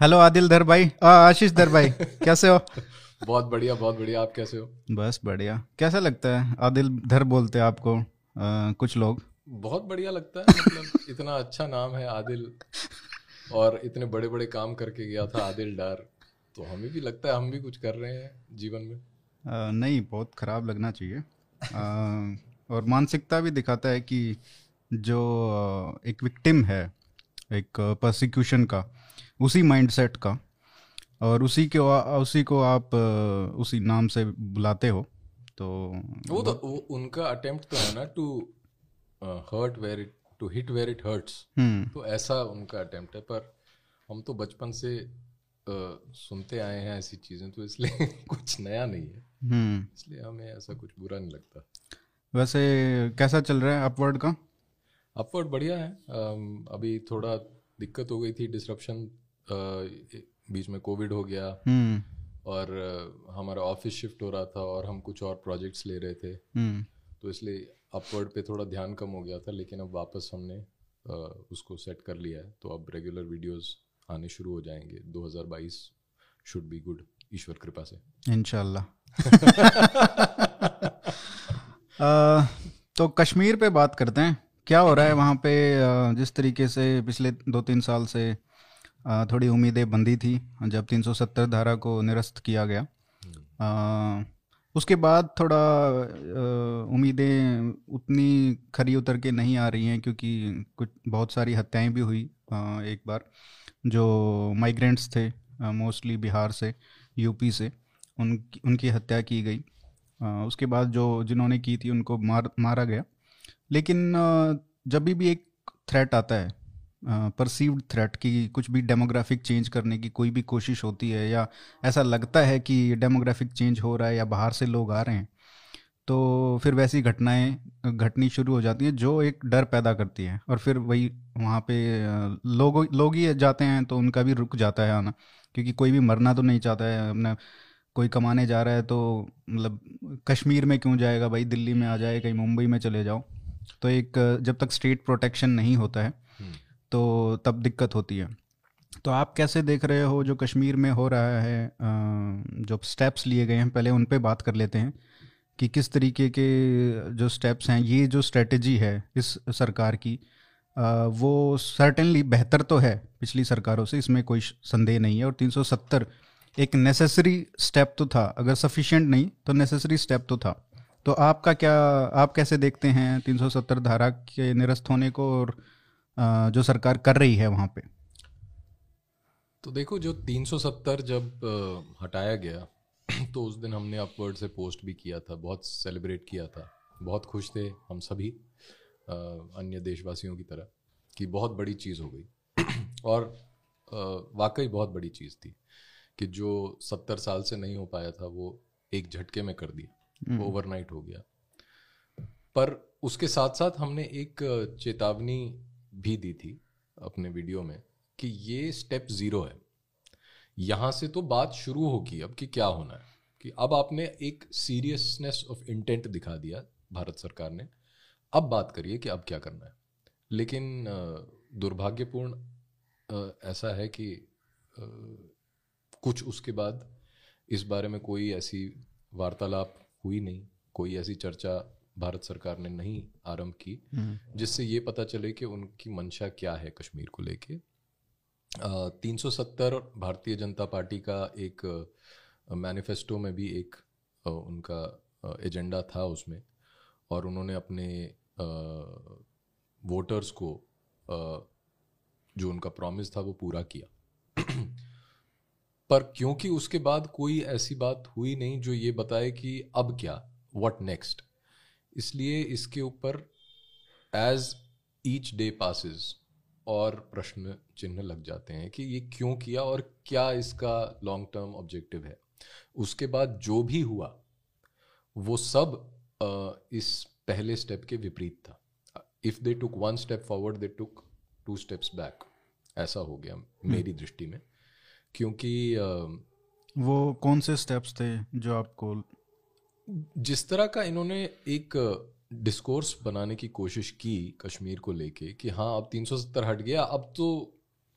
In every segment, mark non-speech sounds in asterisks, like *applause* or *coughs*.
Hello Adil धर भाई आशीष धर भाई कैसे हो बहुत बढ़िया बहुत बढ़िया। आप कैसे हो? बस बढ़िया। कैसा लगता है? आदिल धर बोलते हैं आपको आ, कुछ लोग। बहुत बढ़िया लगता है मतलब इतना अच्छा नाम है आदिल। और इतने बड़े बड़े काम करके गया था आदिल डार। तो हमें भी लगता है हम भी कुछ कर रहे हैं जीवन में। आ, नहीं बहुत खराब लगना चाहिए। आ, और मानसिकता भी दिखाता है कि जो एक विक्टिम है एक प्रोसिक्यूशन का उसी माइंडसेट का और उसी के उसी को आप उसी नाम से बुलाते हो तो वो तो वो उनका अटेम्प्ट तो है ना to hurt where it to hit where it hurts तो ऐसा उनका अटेम्प्ट है पर हम तो बचपन से uh, सुनते आए हैं ऐसी चीज़ें तो इसलिए *laughs* कुछ नया नहीं है। हम्म। इसलिए हमें ऐसा कुछ बुरा नहीं लगता। वैसे कैसा चल रहा है अपवर्ड का? अपवर्ड बढ़िया है। अभी थोड़ा दिक्कत हो गई थी डिसरप्शन बीच में कोविड हो गया। हम्म। और हमारा ऑफ़िस शिफ्ट हो रहा था और हम कुछ और प्रोजेक्ट्स ले रहे थे। हम्म। तो इसलिए अपवर्ड पे थोड़ा ध्यान कम हो गया था लेकिन अब वापस हमने उसको सेट कर लिया है। तो अब रेगुलर वीडियोस आने शुरू हो जाएँगे। 2022 शुड बी गुड ईश्वर कृपा से। इनशाला *laughs* तो कश्मीर पे बात करते हैं। क्या हो रहा है वहाँ पे जिस तरीके से पिछले दो तीन साल से थोड़ी उम्मीदें बंदी थी, जब 370 धारा को निरस्त किया गया। उसके बाद थोड़ा उम्मीदें उतनी खरी उतर के नहीं आ रही हैं, क्योंकि कुछ, बहुत सारी हत्याएँ भी हुई एक बार, जो माइग्रेंट्स थे मोस्टली बिहार से यूपी से उन उनकी हत्या की गई। उसके बाद जो जिन्होंने की थी, उनको मार, मारा गया। लेकिन जब भी एक थ्रेट आता है परसीव्ड थ्रेट की कुछ भी डेमोग्राफिक चेंज करने की कोई भी कोशिश होती है या ऐसा लगता है कि डेमोग्राफिक चेंज हो रहा है या बाहर से लोग आ रहे हैं तो फिर वैसी घटनाएँ, घटनी शुरू हो जाती हैं जो एक डर पैदा करती है और फिर वही वहाँ पे लोग लोग ही जाते हैं तो उनका भी रुक जाता है आना, क्योंकि कोई भी मरना तो नहीं चाहता है, अपना कोई कमाने जा रहा है तो मतलब कश्मीर में क्यों जाएगा, भाई दिल्ली में आ जाए, कहीं मुंबई में चले जाओ। तो एक जब तक स्टेट प्रोटेक्शन नहीं होता है हम्म। तो तब दिक्कत होती है। तो आप कैसे देख रहे हो जो कश्मीर में हो रहा है जो स्टेप्स लिए गए हैं पहले उन पे बात कर लेते हैं कि किस तरीके के जो स्टेप्स हैं ये जो स्ट्रेटजी है इस सरकार की वो सर्टेनली बेहतर तो है पिछली सरकारों से इसमें कोई संदेह नहीं है। और 370 एक नेसेसरी स्टेप तो था अगर सफिशिएंट नहीं तो नेसेसरी स्टेप तो था। तो आपका क्या, आप कैसे देखते हैं 370 धारा के निरस्त होने को और जो सरकार कर रही है वहाँ पे? तो देखो, जो 370 जब हटाया गया *clears throat* तो उस दिन हमने अपवर्ड से पोस्ट भी किया था, बहुत सेलिब्रेट किया था। बहुत खुश थे हम सभी अन्य देशवासियों की तरह, कि बहुत बड़ी चीज़ हो गई। *clears throat* और वाकई बहुत बड़ी चीज़ थी, कि जो सत्तर साल से नहीं हो पाया था, वो एक झटके में कर दिया। वो ओवरनाइट हम्म। हो गया। पर उसके साथ साथ हमने एक चेतावनी भी दी थी अपने वीडियो में कि ये स्टेप ज़ीरो है। यहाँ से तो बात शुरू होगी अब कि क्या होना है। कि अब आपने एक सीरियसनेस ऑफ़ इंटेंट दिखा दिया भारत सरकार ने। अब बात करिए कि अब क्या करना है। लेकिन दुर्भाग्यपूर्ण ऐसा है कि कुछ उसके बाद इस बारे में कोई ऐसी वार्तालाप हुई नहीं, कोई ऐसी चर्चा भारत सरकार ने नहीं आरंभ की। जिससे ये पता चले कि उनकी मंशा क्या है कश्मीर को लेके तीन सौ सत्तर भारतीय जनता पार्टी का एक मैनिफेस्टो में भी एक उनका एजेंडा था उसमें, और उन्होंने अपने वोटर्स को जो उनका प्रॉमिस था वो पूरा किया पर क्योंकि उसके बाद कोई ऐसी बात हुई नहीं जो ये बताए कि अब क्या वट नेक्स्ट इसलिए इसके ऊपर एज ईच डे पासिस और प्रश्न चिन्ह लग जाते हैं कि ये क्यों किया और क्या इसका लॉन्ग टर्म ऑब्जेक्टिव है। उसके बाद जो भी हुआ वो सब इस पहले स्टेप के विपरीत था। If they took one step forward they took two steps back ऐसा हो गया हम्म। मेरी दृष्टि में। क्योंकि वो कौन से स्टेप्स थे जो आपको जिस तरह का इन्होंने एक डिस्कोर्स बनाने की कोशिश की कश्मीर को लेके कि हाँ अब 370 हट गया अब तो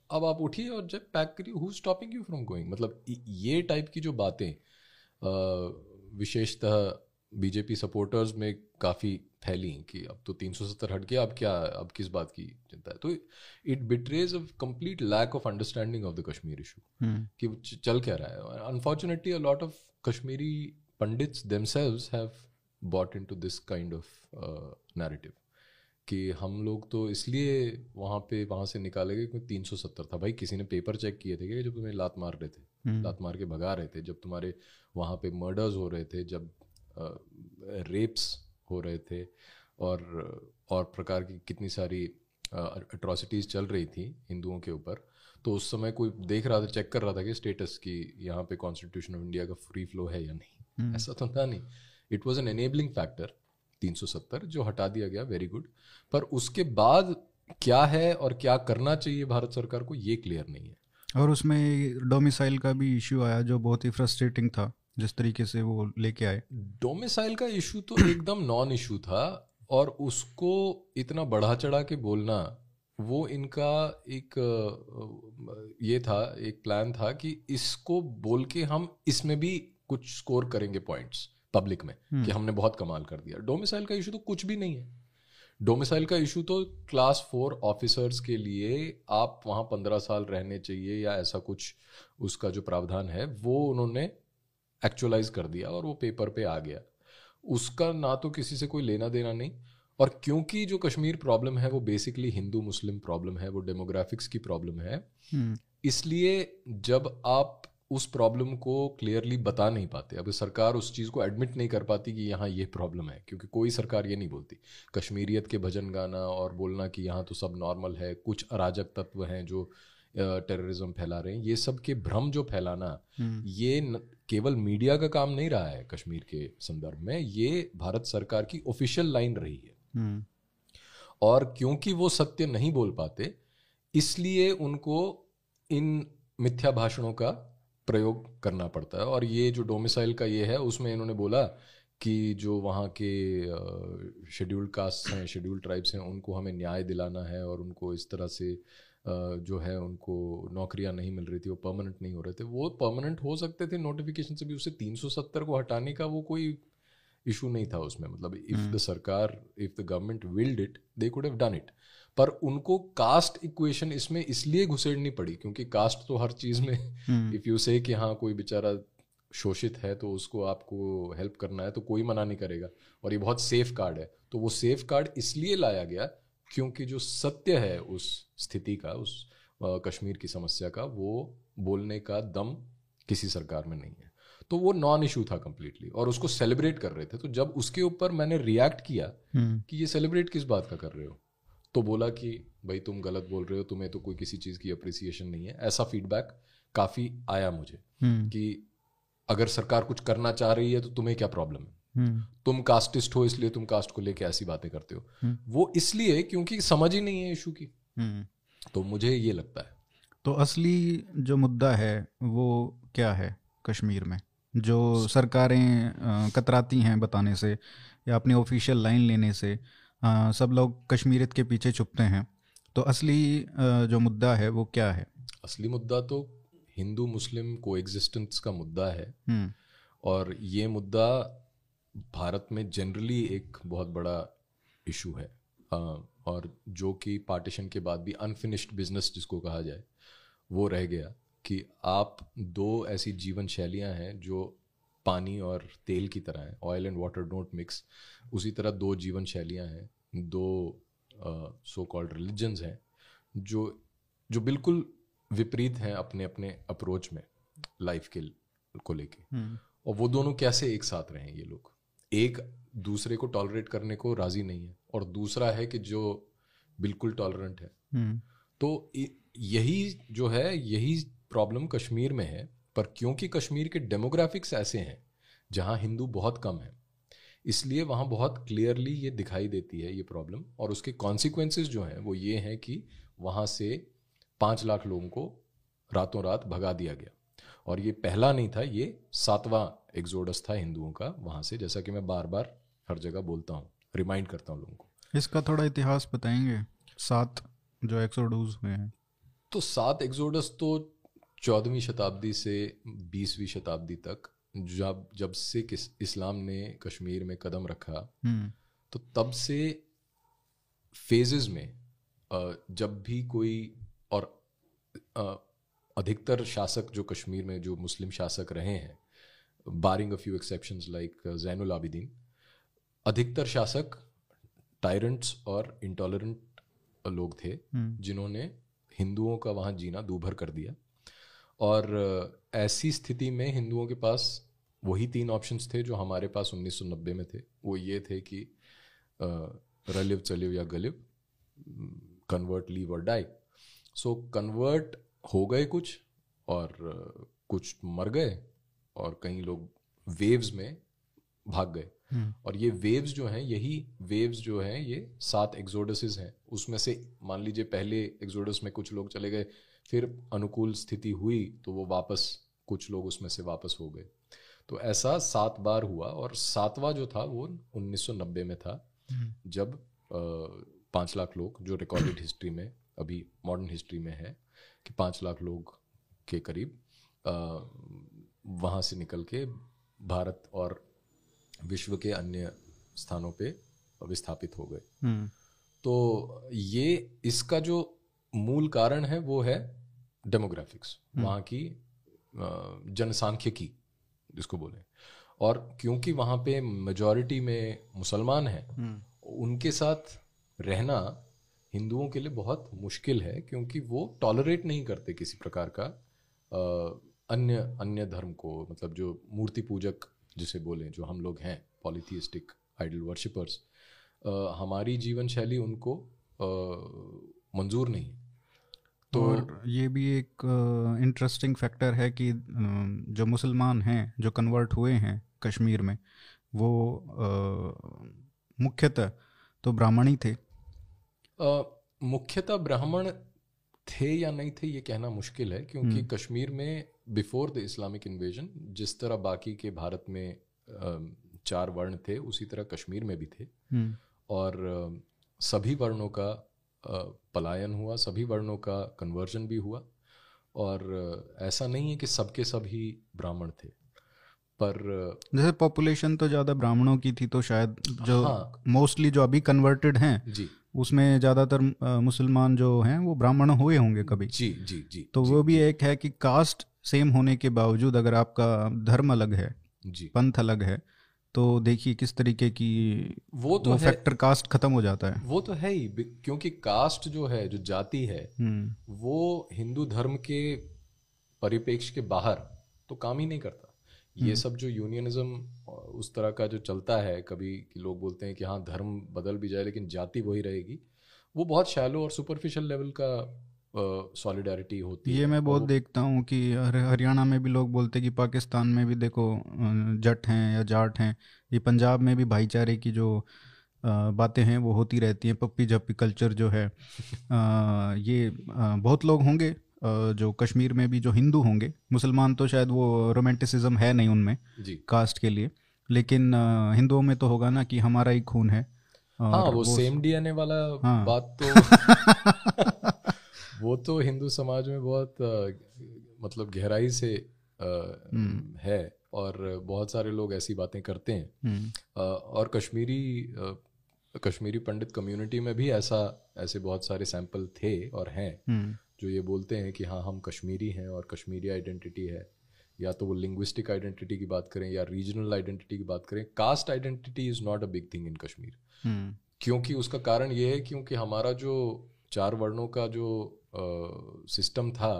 अब आप उठिए और जब पैक करिए who stopping you from going मतलब ये टाइप की जो बातें विशेषतः बीजेपी सपोर्टर्स में काफ़ी फैली कि अब तो 370 हट गया अब क्या अब किस बात की चिंता है? तो it betrays a complete lack of understanding of the Kashmir issue कि चल क्या रहा है? Unfortunately a lot of Kashmiri pandits themselves have bought into this kind of narrative कि हम लोग तो इसलिए वहाँ पे वहाँ से निकाले गए क्योंकि तीन सौ सत्तर था। भाई किसी ने पेपर चेक किए थे कि जब तुम्हें लात मार रहे थे। हम्म। लात मार के भगा रहे थे। जब तुम्हारे वहाँ पे मर्डर्स हो रहे थे जब रेप्स हो रहे थे और और प्रकार की कितनी सारी अट्रॉसिटीज़ चल रही थी हिंदुओं के ऊपर। तो उस समय कोई देख रहा था चेक कर रहा था कि स्टेटस की यहाँ पे कॉन्स्टिट्यूशन ऑफ़ इंडिया का फ्री फ्लो है या नहीं। हम्म। ऐसा तो था नहीं। It was an enabling factor 370 जो हटा दिया गया वेरी गुड पर उसके बाद क्या है और क्या करना चाहिए भारत सरकार को ये क्लियर नहीं है। और उसमें डोमिसाइल का भी इश्यू आया जो बहुत ही फ्रस्ट्रेटिंग था। जिस तरीके से वो लेके आए। डोमिसाइल का इशू तो एकदम नॉन इशू था और उसको इतना बढ़ा चढ़ा के बोलना वो इनका एक ये था एक प्लान था कि इसको बोल के हम इसमें भी कुछ स्कोर करेंगे पॉइंट्स पब्लिक में कि हम्म। हमने बहुत कमाल कर दिया। डोमिसाइल का इशू तो कुछ भी नहीं है। डोमिसाइल का इशू तो क्लास फोर ऑफिसर्स के लिए आप वहाँ पंद्रह साल रहने चाहिए या ऐसा कुछ उसका जो प्रावधान है वो उन्होंने एक्चुअलाइज कर दिया और वो पेपर पे आ गया। उसका ना तो किसी से कोई लेना देना नहीं और क्योंकि जो कश्मीर प्रॉब्लम है वो बेसिकली हिंदू मुस्लिम प्रॉब्लम है वो डेमोग्राफिक्स की प्रॉब्लम है। हम्म। इसलिए जब आप उस प्रॉब्लम को क्लियरली बता नहीं पाते अब सरकार उस चीज़ को एडमिट नहीं कर पाती कि यहाँ ये प्रॉब्लम है क्योंकि कोई सरकार ये नहीं बोलती। कश्मीरियत के भजन गाना और बोलना कि यहाँ तो सब नॉर्मल है कुछ अराजक तत्व हैं जो टेररिज्म फैला रहे हैं ये सब के भ्रम जो फैलाना हम्म। ये न, केवल मीडिया का काम नहीं रहा है कश्मीर के संदर्भ में ये भारत सरकार की ऑफिशियल लाइन रही है हम्म। और क्योंकि वो सत्य नहीं बोल पाते इसलिए उनको इन मिथ्या भाषणों का प्रयोग करना पड़ता है और ये जो डोमिसाइल का ये है उसमें इन्होंने बोला कि जो वहाँ के शेड्यूल्ड कास्ट हैं शेड्यूल्ड ट्राइब्स हैं उनको हमें न्याय दिलाना है और उनको इस तरह से जो है उनको नौकरियाँ नहीं मिल रही थी वो परमानेंट नहीं हो रहे थे। वो परमानेंट हो सकते थे नोटिफिकेशन से भी उसे 370 को हटाने का वो कोई इशू नहीं था उसमें। मतलब इफ़ द सरकार if the government willed it they could have done it पर उनको कास्ट इक्वेशन इसमें इसलिए घुसेड़नी पड़ी क्योंकि कास्ट तो हर चीज़ में इफ़ यू से कि हाँ कोई बेचारा शोषित है तो उसको आपको हेल्प करना है तो कोई मना नहीं करेगा। और ये बहुत सेफ़ कार्ड है। तो वो सेफ़ कार्ड इसलिए लाया गया क्योंकि जो सत्य है उस स्थिति का उस कश्मीर की समस्या का वो बोलने का दम किसी सरकार में नहीं है तो वो नॉन इशू था कंप्लीटली और उसको सेलिब्रेट कर रहे थे तो जब उसके ऊपर मैंने रिएक्ट किया हम्म। कि ये सेलिब्रेट किस बात का कर रहे हो तो बोला कि भाई तुम गलत बोल रहे हो तुम्हें तो कोई किसी चीज़ की अप्रिसिएशन नहीं है ऐसा फीडबैक काफ़ी आया मुझे हम्म। कि अगर सरकार कुछ करना चाह रही है तो तुम्हें क्या प्रॉब्लम है। तुम कास्टिस्ट हो इसलिए तुम कास्ट को लेके ऐसी बातें करते हो। हम्म। वो इसलिए क्योंकि समझ ही नहीं है इशू की। तो मुझे ये लगता है। तो असली जो मुद्दा है वो क्या है कश्मीर में? जो सरकारें कतराती हैं बताने से या अपनी ऑफिशियल लाइन लेने से आ, सब लोग कश्मीरियत के पीछे छुपते हैं। तो असली जो मुद्दा है वो क्या है? असली मुद्दा तो हिंदू मुस्लिम को एग्जिस्टेंस का मुद्दा है। हम्म। और ये मुद्दा भारत में जनरली एक बहुत बड़ा इशू है। और जो कि पार्टीशन के बाद भी अनफिनिश्ड बिज़नेस जिसको कहा जाए वो रह गया कि आप दो ऐसी जीवन शैलियाँ हैं जो पानी और तेल की तरह हैं oil and water don't mix उसी तरह दो जीवन शैलियाँ हैं दो सो कॉल्ड रिलीजन्स हैं जो जो बिल्कुल विपरीत हैं अपने अपने अप्रोच में लाइफ के को लेके। हम्म। और वो दोनों कैसे एक साथ रहे ये लोग? एक दूसरे को टॉलरेट करने को राज़ी नहीं है। और दूसरा है कि जो बिल्कुल टॉलरेंट है। हम्म। तो यही जो है यही प्रॉब्लम कश्मीर में है। पर क्योंकि कश्मीर के डेमोग्राफिक्स ऐसे हैं जहाँ हिंदू बहुत कम है इसलिए वहाँ बहुत क्लियरली ये दिखाई देती है ये प्रॉब्लम और उसके कॉन्सिक्वेंसेज जो हैं वो ये हैं कि वहाँ से पाँच लाख लोगों को रातों रात भगा दिया गया। और ये पहला नहीं था ये सातवां एग्जोडस था हिंदुओं का वहाँ से जैसा कि मैं बार बार हर जगह बोलता हूँ रिमाइंड करता हूँ लोगों को। इसका थोड़ा इतिहास बताएँगे सात जो एक्सोडूज हुए हैं। तो सात एक्सोडस तो चौदहवीं शताब्दी से बीसवीं शताब्दी तक जब जब से किस इस्लाम ने कश्मीर में कदम रखा हम्म। तो तब से फेजेस में जब भी कोई और अधिकतर शासक जो कश्मीर में जो मुस्लिम शासक रहे हैं barring a few exceptions like Zainul Abidin अधिकतर शासक टायरेंट्स और इंटॉलरेंट लोग थे हम्म। जिन्होंने हिंदुओं का वहाँ जीना दूभर कर दिया। और ऐसी स्थिति में हिंदुओं के पास वही तीन ऑप्शंस थे जो हमारे पास 1990 में थे। वो ये थे कि रलिव चलिव या गलिव कन्वर्ट लीव और डाई सो कन्वर्ट हो गए कुछ और कुछ मर गए और कई लोग वेव्स में भाग गए। हम्म। और ये वेव्स जो हैं यही वेव्स जो हैं ये सात एक्सोडसेस हैं। उसमें से मान लीजिए पहले एक्सोडस में कुछ लोग चले गए फिर अनुकूल स्थिति हुई तो वो वापस कुछ लोग उसमें से वापस हो गए। तो ऐसा सात बार हुआ और सातवां जो था वो 1990 में था हम्म। जब पाँच लाख लोग जो रिकॉर्डेड हिस्ट्री में अभी मॉडर्न हिस्ट्री में है कि पाँच लाख लोग के करीब वहाँ से निकल के भारत और विश्व के अन्य स्थानों पे विस्थापित हो गए। हम्म। तो ये इसका जो मूल कारण है वो है डेमोग्राफिक्स वहाँ की जनसांख्यिकी जिसको बोले। और क्योंकि वहाँ पे मेजॉरिटी में मुसलमान हैं हम्म। उनके साथ रहना हिंदुओं के लिए बहुत मुश्किल है, क्योंकि वो टॉलरेट नहीं करते किसी प्रकार का अन्य अन्य धर्म को मतलब जो मूर्ति पूजक जिसे बोलें, जो हम लोग हैं पॉलीथिस्टिक आइडल वर्शिपर्स हमारी जीवन शैली उनको मंजूर नहीं तो और ये भी एक इंटरेस्टिंग फैक्टर है कि जो मुसलमान हैं, जो कन्वर्ट हुए हैं कश्मीर में, वो मुख्यतः तो ब्राह्मण ही थे मुख्यतः ब्राह्मण थे या नहीं थे ये कहना मुश्किल है क्योंकि कश्मीर में बिफोर द इस्लामिक इन्वेजन जिस तरह बाकी के भारत में चार वर्ण थे उसी तरह कश्मीर में भी थे। हम्म। और सभी वर्णों का पलायन हुआ सभी वर्णों का कन्वर्जन भी हुआ। और ऐसा नहीं है कि सबके सब ही ब्राह्मण थे पर जैसे पॉपुलेशन तो ज़्यादा ब्राह्मणों की थी तो शायद जो मोस्टली हाँ। मोस्टली जो अभी कन्वर्टेड हैं जी। उसमें ज़्यादातर मुसलमान जो हैं वो ब्राह्मण हुए होंगे कभी। जी जी जी तो जी, वो भी एक है कि कास्ट सेम होने के बावजूद अगर आपका धर्म अलग है जी। पंथ अलग है तो देखिए किस तरीके की वो तो वो फैक्टर कास्ट खत्म हो जाता है। वो तो है ही क्योंकि कास्ट जो है जो जाति है हम्म। वो हिंदू धर्म के परिपेक्ष के बाहर तो काम ही नहीं करता। ये सब जो यूनियनिज्म उस तरह का जो चलता है कभी कि लोग बोलते हैं कि हाँ धर्म बदल भी जाए लेकिन जाति वही रहेगी वो बहुत शैलो और सुपरफिशियल लेवल का सॉलिडारिटी होती ये है। मैं बहुत देखता हूँ कि हरियाणा में भी लोग बोलते हैं कि पाकिस्तान में भी देखो जट हैं या जाट हैं ये पंजाब में भी भाईचारे की जो बातें हैं वो होती रहती हैं पप्पी झप्पी कल्चर जो है *laughs* अ, ये अ, बहुत लोग होंगे जो कश्मीर में भी जो हिंदू होंगे मुसलमान तो शायद वो रोमांटिसिज्म है नहीं उनमें जी। कास्ट के लिए। लेकिन हिंदुओं में तो होगा ना कि हमारा ही खून है हाँ वो वो सेम डीएनए वाला हाँ। बात तो *laughs* वो तो हिंदू समाज में बहुत मतलब गहराई से अ, है और बहुत सारे लोग ऐसी बातें करते हैं। हम्म, अ, और कश्मीरी अ, कश्मीरी पंडित कम्युनिटी में भी ऐसा ऐसे बहुत सारे सैंपल थे और हैं। हम्म, जो ये बोलते हैं कि हाँ हम कश्मीरी हैं और कश्मीरी आइडेंटिटी है। या तो वो लिंग्विस्टिक आइडेंटिटी की बात करें या रीजनल आइडेंटिटी की बात करें caste identity is not a big thing in Kashmir क्योंकि उसका कारण ये है क्योंकि हमारा जो चार वर्णों का जो सिस्टम था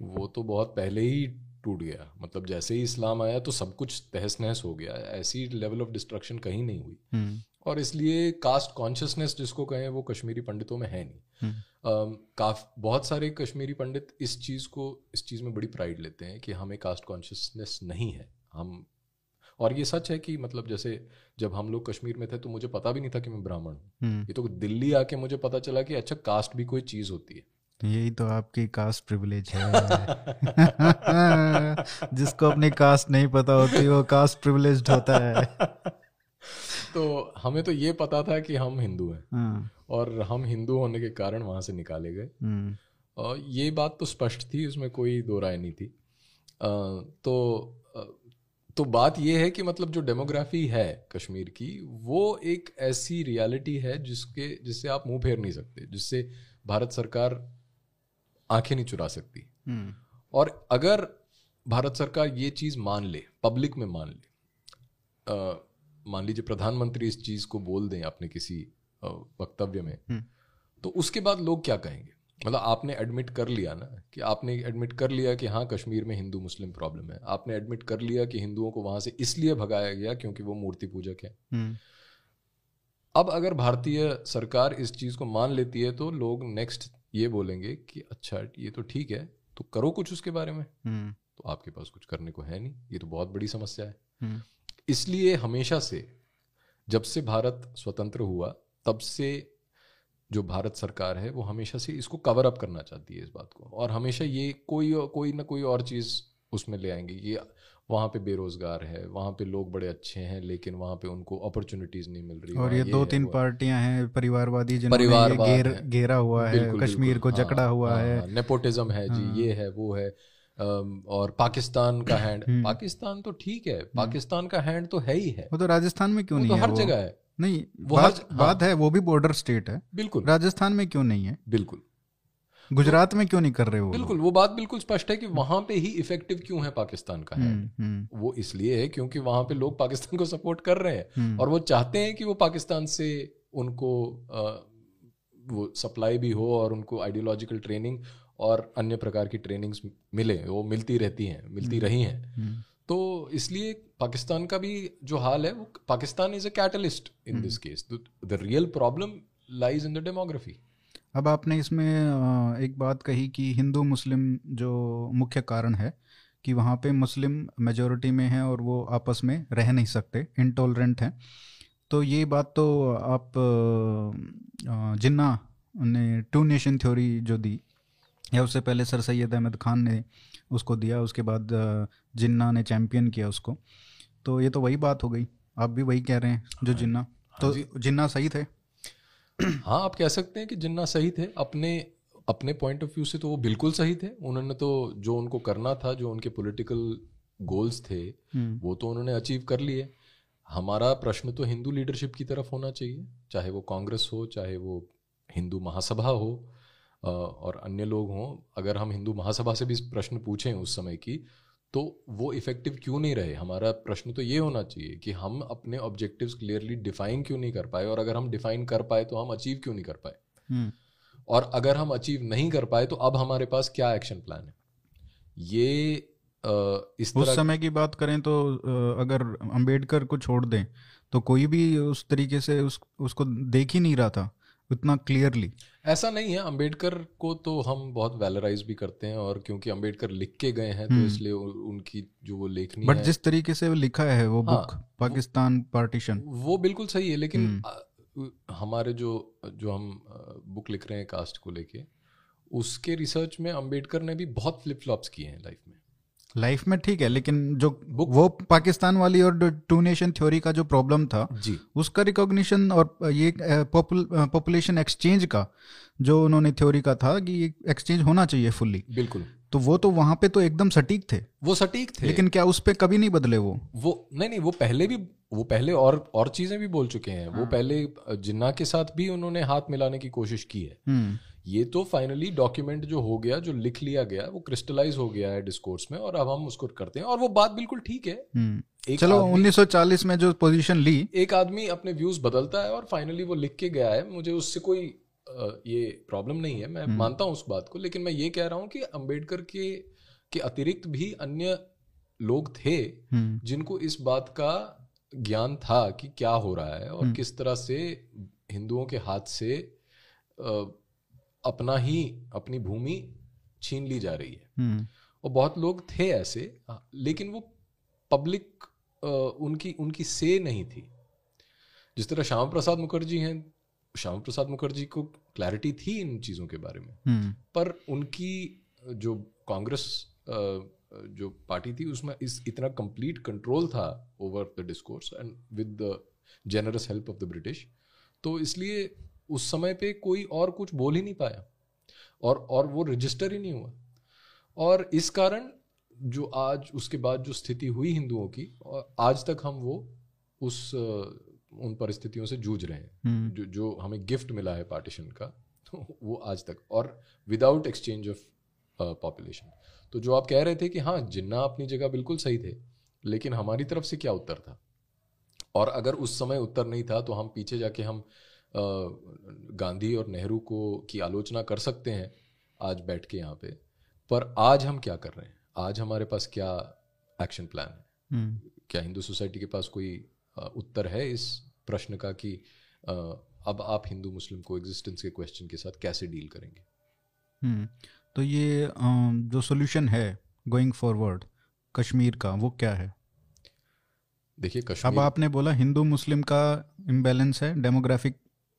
वो तो बहुत पहले ही टूट गया। मतलब जैसे ही इस्लाम आया तो सब कुछ तहस नहस हो गया। ऐसी लेवल ऑफ़ डिस्ट्रक्शन कहीं नहीं हुई। हम्म, और इसलिए कास्ट कॉन्शियसनेस जिसको कहें वो कश्मीरी पंडितों में है नहीं। हम्म, काफ बहुत सारे कश्मीरी पंडित इस चीज़ को इस चीज़ में बड़ी प्राइड लेते हैं कि हमें कास्ट कॉन्शियसनेस नहीं है। हम और ये सच है कि मतलब जैसे जब हम लोग कश्मीर में थे तो मुझे पता भी नहीं था कि मैं ब्राह्मण हूँ। हम्म। ये तो दिल्ली आके मुझे पता चला कि अच्छा कास्ट भी कोई चीज़ होती है। यही तो आपकी कास्ट प्रिविलेज है। *laughs* जिसको अपनी कास्ट नहीं पता होती वो कास्ट प्रिविलेज्ड होता है। तो हमें तो ये पता था कि हम हिंदू हैं। हाँ, और हम हिंदू होने के कारण वहाँ से निकाले गए। हम्म, अ, ये बात तो स्पष्ट थी उसमें कोई दो राय नहीं थी। अ, तो तो बात यह है कि मतलब जो डेमोग्राफी है कश्मीर की वो एक ऐसी रियलिटी है जिसके जिससे आप मुँह फेर नहीं सकते जिससे भारत सरकार आँखें नहीं चुरा सकती। हम्म, और अगर भारत सरकार ये चीज़ मान ले पब्लिक में मान ले अ, मान लीजिए प्रधानमंत्री इस चीज़ को बोल दें अपने किसी वक्तव्य में हम्म। तो उसके बाद लोग क्या कहेंगे? मतलब आपने एडमिट कर लिया ना कि आपने एडमिट कर लिया कि हाँ कश्मीर में हिंदू मुस्लिम प्रॉब्लम है। आपने एडमिट कर लिया कि हिंदुओं को वहाँ से इसलिए भगाया गया क्योंकि वो मूर्ति पूजक है। हम्म, अब अगर भारतीय सरकार इस चीज़ को मान लेती है तो लोग नेक्स्ट ये बोलेंगे कि अच्छा ये तो ठीक है तो करो कुछ उसके बारे में। हम्म, तो आपके पास कुछ करने को है नहीं। ये तो बहुत बड़ी समस्या है। इसलिए हमेशा से जब से भारत स्वतंत्र हुआ तब से जो भारत सरकार है वो हमेशा से इसको कवर अप करना चाहती है इस बात को। और हमेशा ये कोई कोई ना कोई और चीज़ उसमें ले आएँगे। ये वहाँ पे बेरोजगार है वहाँ पे लोग बड़े अच्छे हैं लेकिन वहाँ पे उनको अपॉर्चुनिटीज़ नहीं मिल रही। और वहाँ ये दो तीन पार्टियाँ हैं परिवारवादी जिन्होंने ये परिवारवाद घेर हुआ है कश्मीर को जकड़ा हाँ, हुआ हाँ, है। नेपोटिज्म है जी हाँ। ये है वो है। और पाकिस्तान का *coughs* हैंड हम्म। पाकिस्तान तो ठीक है पाकिस्तान का हैंड तो है ही है। वो तो राजस्थान में क्यों नहीं तो है हर जगह है। नहीं वो बात हाँ। बात है वो भी बॉर्डर स्टेट है। बिल्कुल। राजस्थान में क्यों नहीं है? बिल्कुल। गुजरात में क्यों नहीं कर रहे हो बिल्कुल वो बात बिल्कुल स्पष्ट है कि वहाँ पे ही इफ़ेक्टिव क्यों है पाकिस्तान का हैंड हम्म, हम्म, वो इसलिए है क्योंकि वहाँ पे लोग पाकिस्तान को सपोर्ट कर रहे हैं। हम्म, और वो चाहते हैं कि वो पाकिस्तान से उनको वो सप्लाई भी हो और उनको आइडियोलॉजिकल ट्रेनिंग और अन्य प्रकार की ट्रेनिंग्स मिले वो मिलती रहती हैं मिलती रही हैं। हम्म, तो इसलिए पाकिस्तान का भी जो हाल है वो Pakistan is a catalyst in this case the real problem lies in the demography अब आपने इसमें एक बात कही कि हिंदू मुस्लिम जो मुख्य कारण है कि वहाँ पे मुस्लिम मेजोरिटी में हैं और वो आपस में रह नहीं सकते इनटॉलरेंट हैं। तो ये बात तो आप जिन्ना ने टू नेशन थ्योरी जो दी या उससे पहले सर सैयद अहमद खान ने उसको दिया उसके बाद जिन्ना ने चैम्पियन किया उसको। तो ये तो वही बात हो गई। आप भी वही कह रहे हैं जो जिन्ना। तो जिन्ना सही थे? *clears throat* हाँ आप कह सकते हैं कि जिन्ना सही थे। अपने अपने पॉइंट ऑफ़ व्यू से तो वो बिल्कुल सही थे। उन्होंने तो जो उनको करना था जो उनके पॉलिटिकल गोल्स थे हम्म, वो तो उन्होंने अचीव कर लिए। हमारा प्रश्न तो हिंदू लीडरशिप की तरफ़ होना चाहिए। चाहे वो कांग्रेस हो चाहे वो हिंदू महासभा हो और अन्य लोग हों अगर हम हिंदू महासभा से भी प्रश्न पूछें उस समय की तो वो इफ़ेक्टिव क्यों नहीं रहे? हमारा प्रश्न तो ये होना चाहिए कि हम अपने ऑब्जेक्टिव्स क्लियरली डिफाइन क्यों नहीं कर पाए? और अगर हम डिफाइन कर पाए तो हम अचीव क्यों नहीं कर पाए? हम्म, और अगर हम अचीव नहीं कर पाए तो अब हमारे पास क्या एक्शन प्लान है? ये अ, इस उस समय की बात करें तो अगर अंबेडकर को छोड़ दें तो कोई भी उस तरीके से उस उसको देख ही नहीं रहा था। उतना क्लियरली ऐसा नहीं है अंबेडकर को तो हम बहुत वैलराइज भी करते हैं और क्योंकि अंबेडकर लिख के गए हैं तो इसलिए उनकी जो वो लेखनी बट जिस तरीके से वो लिखा है वो हाँ, बुक पाकिस्तान पार्टीशन वो बिल्कुल सही है लेकिन हमारे जो जो हम बुक लिख रहे हैं कास्ट को लेके उसके रिसर्च में अंबेडकर ने भी बहुत फ्लिप फ्लॉप्स किए हैं लाइफ में। लाइफ में ठीक है लेकिन जो Book- वो पाकिस्तान वाली और टू नेशन थ्योरी का जो प्रॉब्लम था जी। उसका रिकॉग्निशन और ये पॉपुलेशन एक्सचेंज का जो उन्होंने थ्योरी का था कि ये एक्सचेंज होना चाहिए फुल्ली बिल्कुल। तो वो तो वहाँ पे तो एकदम सटीक थे। वो सटीक थे। लेकिन क्या उस पे कभी नहीं बदले वो? वो नहीं नहीं वो पहले भी वो पहले और और चीज़ें भी बोल चुके हैं। हाँ। वो पहले जिन्ना के साथ भी उन्होंने हाथ मिलाने की कोशिश की है। हम्म। ये तो फाइनली डॉक्यूमेंट जो हो गया जो लिख लिया गया वो क्रिस्टलाइज हो गया है डिस्कोर्स में और अब हम उसको करते हैं और वो बात बिल्कुल ठीक है। हम्म। एक चलो आदमी- 1940 में जो पोजीशन ली। एक आदमी अपने व्यूज़ बदलता है और फाइनली वो लिख के गया है। मुझे उससे कोई ये प्रॉब्लम नहीं है। मैं मानता हूँ उस बात को लेकिन मैं ये कह रहा हूँ कि अंबेडकर के के अतिरिक्त भी अन्य लोग थे हम्म। जिनको इस बात का ज्ञान था कि क्या हो रहा है और किस तरह से हिंदुओं के हाथ से अपना ही अपनी भूमि छीन ली जा रही है। हम्म। और बहुत लोग थे ऐसे लेकिन वो पब्लिक उनकी उनकी से नहीं थी। जिस तरह श्यामा प्रसाद मुखर्जी हैं श्यामा प्रसाद मुखर्जी को क्लैरिटी थी इन चीज़ों के बारे में। हम्म। पर उनकी जो कांग्रेस जो पार्टी थी उसमें इस इतना कंप्लीट कंट्रोल था over the discourse and with the generous help of the British तो इसलिए उस समय पे कोई और कुछ बोल ही नहीं पाया। और और वो रजिस्टर ही नहीं हुआ। और इस कारण जो आज उसके बाद जो स्थिति हुई हिंदुओं की और आज तक हम वो उस उन परिस्थितियों से जूझ रहे हैं। हम्म। जो जो हमें गिफ्ट मिला है पार्टीशन का तो *laughs* वो आज तक। और विदाउट एक्सचेंज ऑफ़ पॉपुलेशन तो जो आप कह रहे थे कि हाँ जिन्ना अपनी जगह बिल्कुल सही थे लेकिन हमारी तरफ़ से क्या उत्तर था? और अगर उस समय उत्तर नहीं था तो हम पीछे जाके हम आ, गांधी और नेहरू को की आलोचना कर सकते हैं आज बैठ के यहाँ पे। पर आज हम क्या कर रहे हैं? आज हमारे पास क्या एक्शन प्लान है? हम्म, क्या हिंदू सोसाइटी के पास कोई उत्तर है इस प्रश्न का कि अब आप हिंदू मुस्लिम को एग्जिस्टेंस के क्वेश्चन के साथ कैसे डील करेंगे? हम्म। तो ये जो सोल्यूशन है गोइंग फॉरवर्ड कश्मीर का वो क्या है? देखिए कश्मीर अब आपने बोला हिंदू मुस्लिम का इम्बैलेंस है डेमोग्राफिक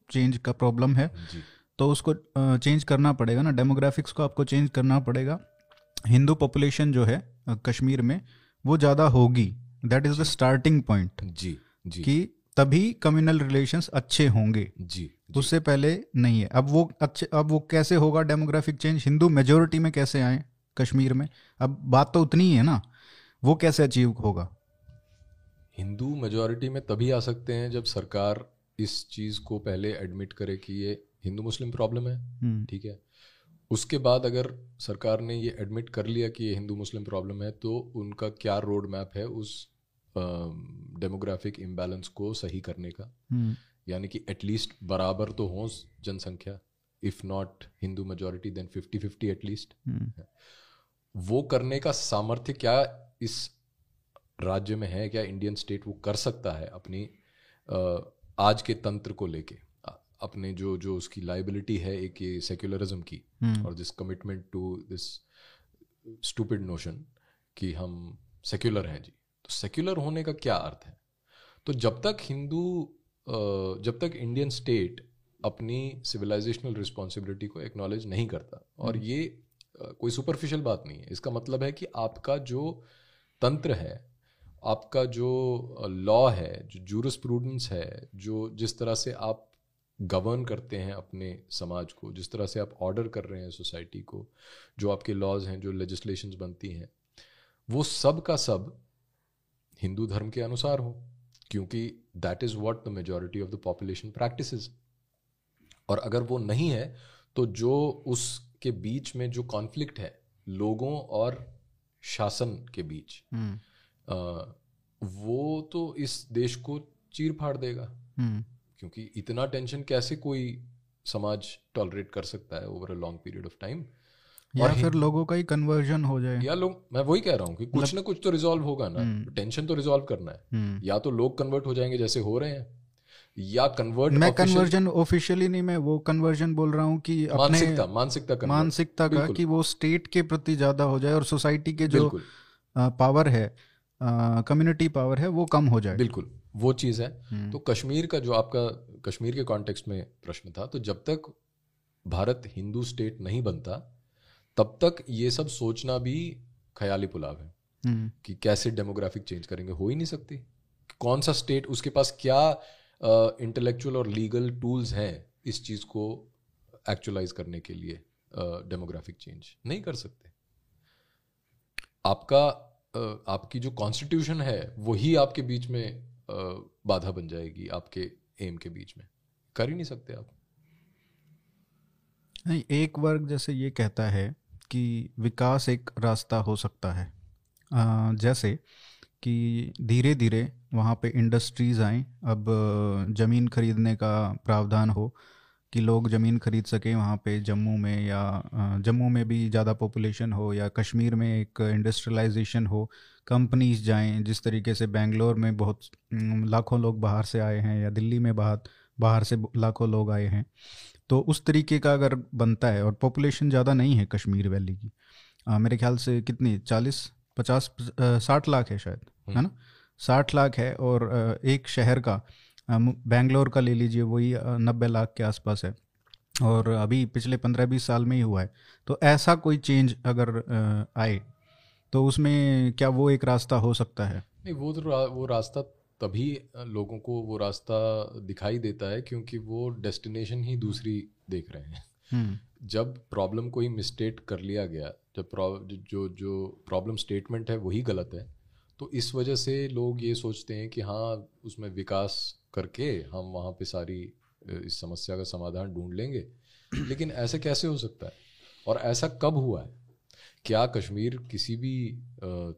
चेंज का प्रॉब्लम है। जी। तो उसको चेंज करना पड़ेगा ना डेमोग्राफिक्स को आपको चेंज करना पड़ेगा। हिंदू पॉपुलेशन जो है कश्मीर में वो ज़्यादा होगी। That is the starting point जी जी। कि तभी कम्युनल रिलेशंस अच्छे होंगे। जी जी। उससे पहले नहीं है। अब वो अच्छे अब वो कैसे होगा डेमोग्राफिक चेंज हिंदू मेजोरिटी में कैसे आए कश्मीर में? अब बात तो उतनी ही है ना। वो कैसे अचीव होगा? हिंदू मेजोरिटी में तभी आ सकते हैं जब सरकार इस चीज़ को पहले एडमिट करे कि ये हिंदू मुस्लिम प्रॉब्लम है। हम्म, ठीक है? उसके बाद अगर सरकार ने ये एडमिट कर लिया कि ये हिंदू मुस्लिम प्रॉब्लम है तो उनका क्या रोड मैप है उस डेमोग्राफिक इम्बैलेंस को सही करने का। हम्म, यानी कि एटलीस्ट बराबर तो हो जनसंख्या if not Hindu majority then fifty fifty at least वो करने का सामर्थ्य क्या इस राज्य में है? क्या इंडियन स्टेट वो कर सकता है अपनी आज के तंत्र को लेके? अपने जो जो उसकी लाइबिलिटी है एक ये सेक्युलरिज्म की हम्म, और this commitment to this stupid notion कि हम सेक्युलर हैं जी। तो सेक्युलर होने का क्या अर्थ है? तो जब तक हिंदू जब तक इंडियन स्टेट अपनी सिविलाइजेशनल रिस्पॉन्सिबिलिटी को एक्नॉलेज नहीं करता और ये कोई सुपरफिशियल बात नहीं है। इसका मतलब है कि आपका जो तंत्र है आपका जो लॉ है जो जूरिस्प्रूडेंस है जो जिस तरह से आप गवर्न करते हैं अपने समाज को जिस तरह से आप ऑर्डर कर रहे हैं सोसाइटी को जो आपके लॉज हैं जो लेजिस्लेशंस बनती हैं वो सब का सब हिंदू धर्म के अनुसार हो क्योंकि that is what the majority of the population practice और अगर वो नहीं है तो जो उसके बीच में जो कॉन्फ्लिक्ट है लोगों और शासन के बीच हम्म, अ, वो तो इस देश को चीर फाड़ देगा। हम्म, क्योंकि इतना टेंशन कैसे कोई समाज टॉलरेट कर सकता है over a long period of time या फिर लोगों का ही कन्वर्जन हो जाए। या लोग मैं वही कह रहा हूँ कि कुछ ना कुछ तो रिजॉल्व होगा ना। टेंशन तो रिजॉल्व करना है। हम्म, या तो लोग कन्वर्ट हो जाएँगे जैसे हो रहे हैं या कन्वर्ट मैं कन्वर्जन ऑफिशियली नहीं मैं वो कन्वर्जन बोल रहा हूँ कि अपने मानसिकता मानसिकता मानसिकता का। कि वो स्टेट के प्रति ज़्यादा हो जाए और सोसाइटी के जो पावर है कम्युनिटी पावर है वो कम हो जाए। बिल्कुल वो चीज़ है। हम्म, तो कश्मीर का जो आपका कश्मीर के कॉन्टेक्स्ट में प्रश्न था तो जब तक भारत हिंदू स्टेट नहीं बनता तब तक ये सब सोचना भी ख्याली पुलाव है हम्म, कि कैसे डेमोग्राफिक चेंज करेंगे हो ही नहीं सकती। कौन सा स्टेट उसके पास क्या इंटेलेक्चुअल और लीगल टूल्स हैं इस चीज़ को एक्चुअलाइज करने के लिए डेमोग्राफिक चेंज नहीं कर सकते। आपका अ, आपकी जो कॉन्स्टिट्यूशन है वही आपके बीच में अ, बाधा बन जाएगी आपके एम के बीच में। कर ही नहीं सकते आप। नहीं एक वर्ग जैसे ये कहता है कि विकास एक रास्ता हो सकता है। जैसे कि धीरे धीरे वहाँ पे इंडस्ट्रीज़ आएँ अब ज़मीन खरीदने का प्रावधान हो कि लोग ज़मीन खरीद सकें वहाँ पे जम्मू में या जम्मू में भी ज़्यादा पॉपुलेशन हो या कश्मीर में एक इंडस्ट्रियलाइजेशन हो कंपनीज़ जाएँ, जिस तरीके से बेंगलोर में बहुत लाखों लोग बाहर से आए हैं या दिल्ली में बाहर बाहर से लाखों लोग आए हैं। तो उस तरीके का अगर बनता है और पॉपुलेशन ज़्यादा नहीं है कश्मीर वैली की अ, मेरे ख्याल से कितनी चालीस पचास साठ लाख है शायद है ना? साठ लाख है और एक शहर का बेंगलोर का ले लीजिए वही नब्बे लाख के आसपास है। और अभी पिछले पंद्रह बीस साल में ही हुआ है। तो ऐसा कोई चेंज अगर आए तो उसमें क्या वो एक रास्ता हो सकता है? नहीं वो तो रा, वो रास्ता तभी लोगों को वो रास्ता दिखाई देता है क्योंकि वो डेस्टिनेशन ही दूसरी देख रहे हैं। जब प्रॉब्लम कोई मिस्टेट कर लिया गया जब जो जो प्रॉब्लम स्टेटमेंट है वही गलत है तो इस वजह से लोग ये सोचते हैं कि हाँ उसमें विकास करके हम वहाँ पे सारी इस समस्या का समाधान ढूंढ लेंगे। लेकिन ऐसे कैसे हो सकता है? और ऐसा कब हुआ है? क्या कश्मीर किसी भी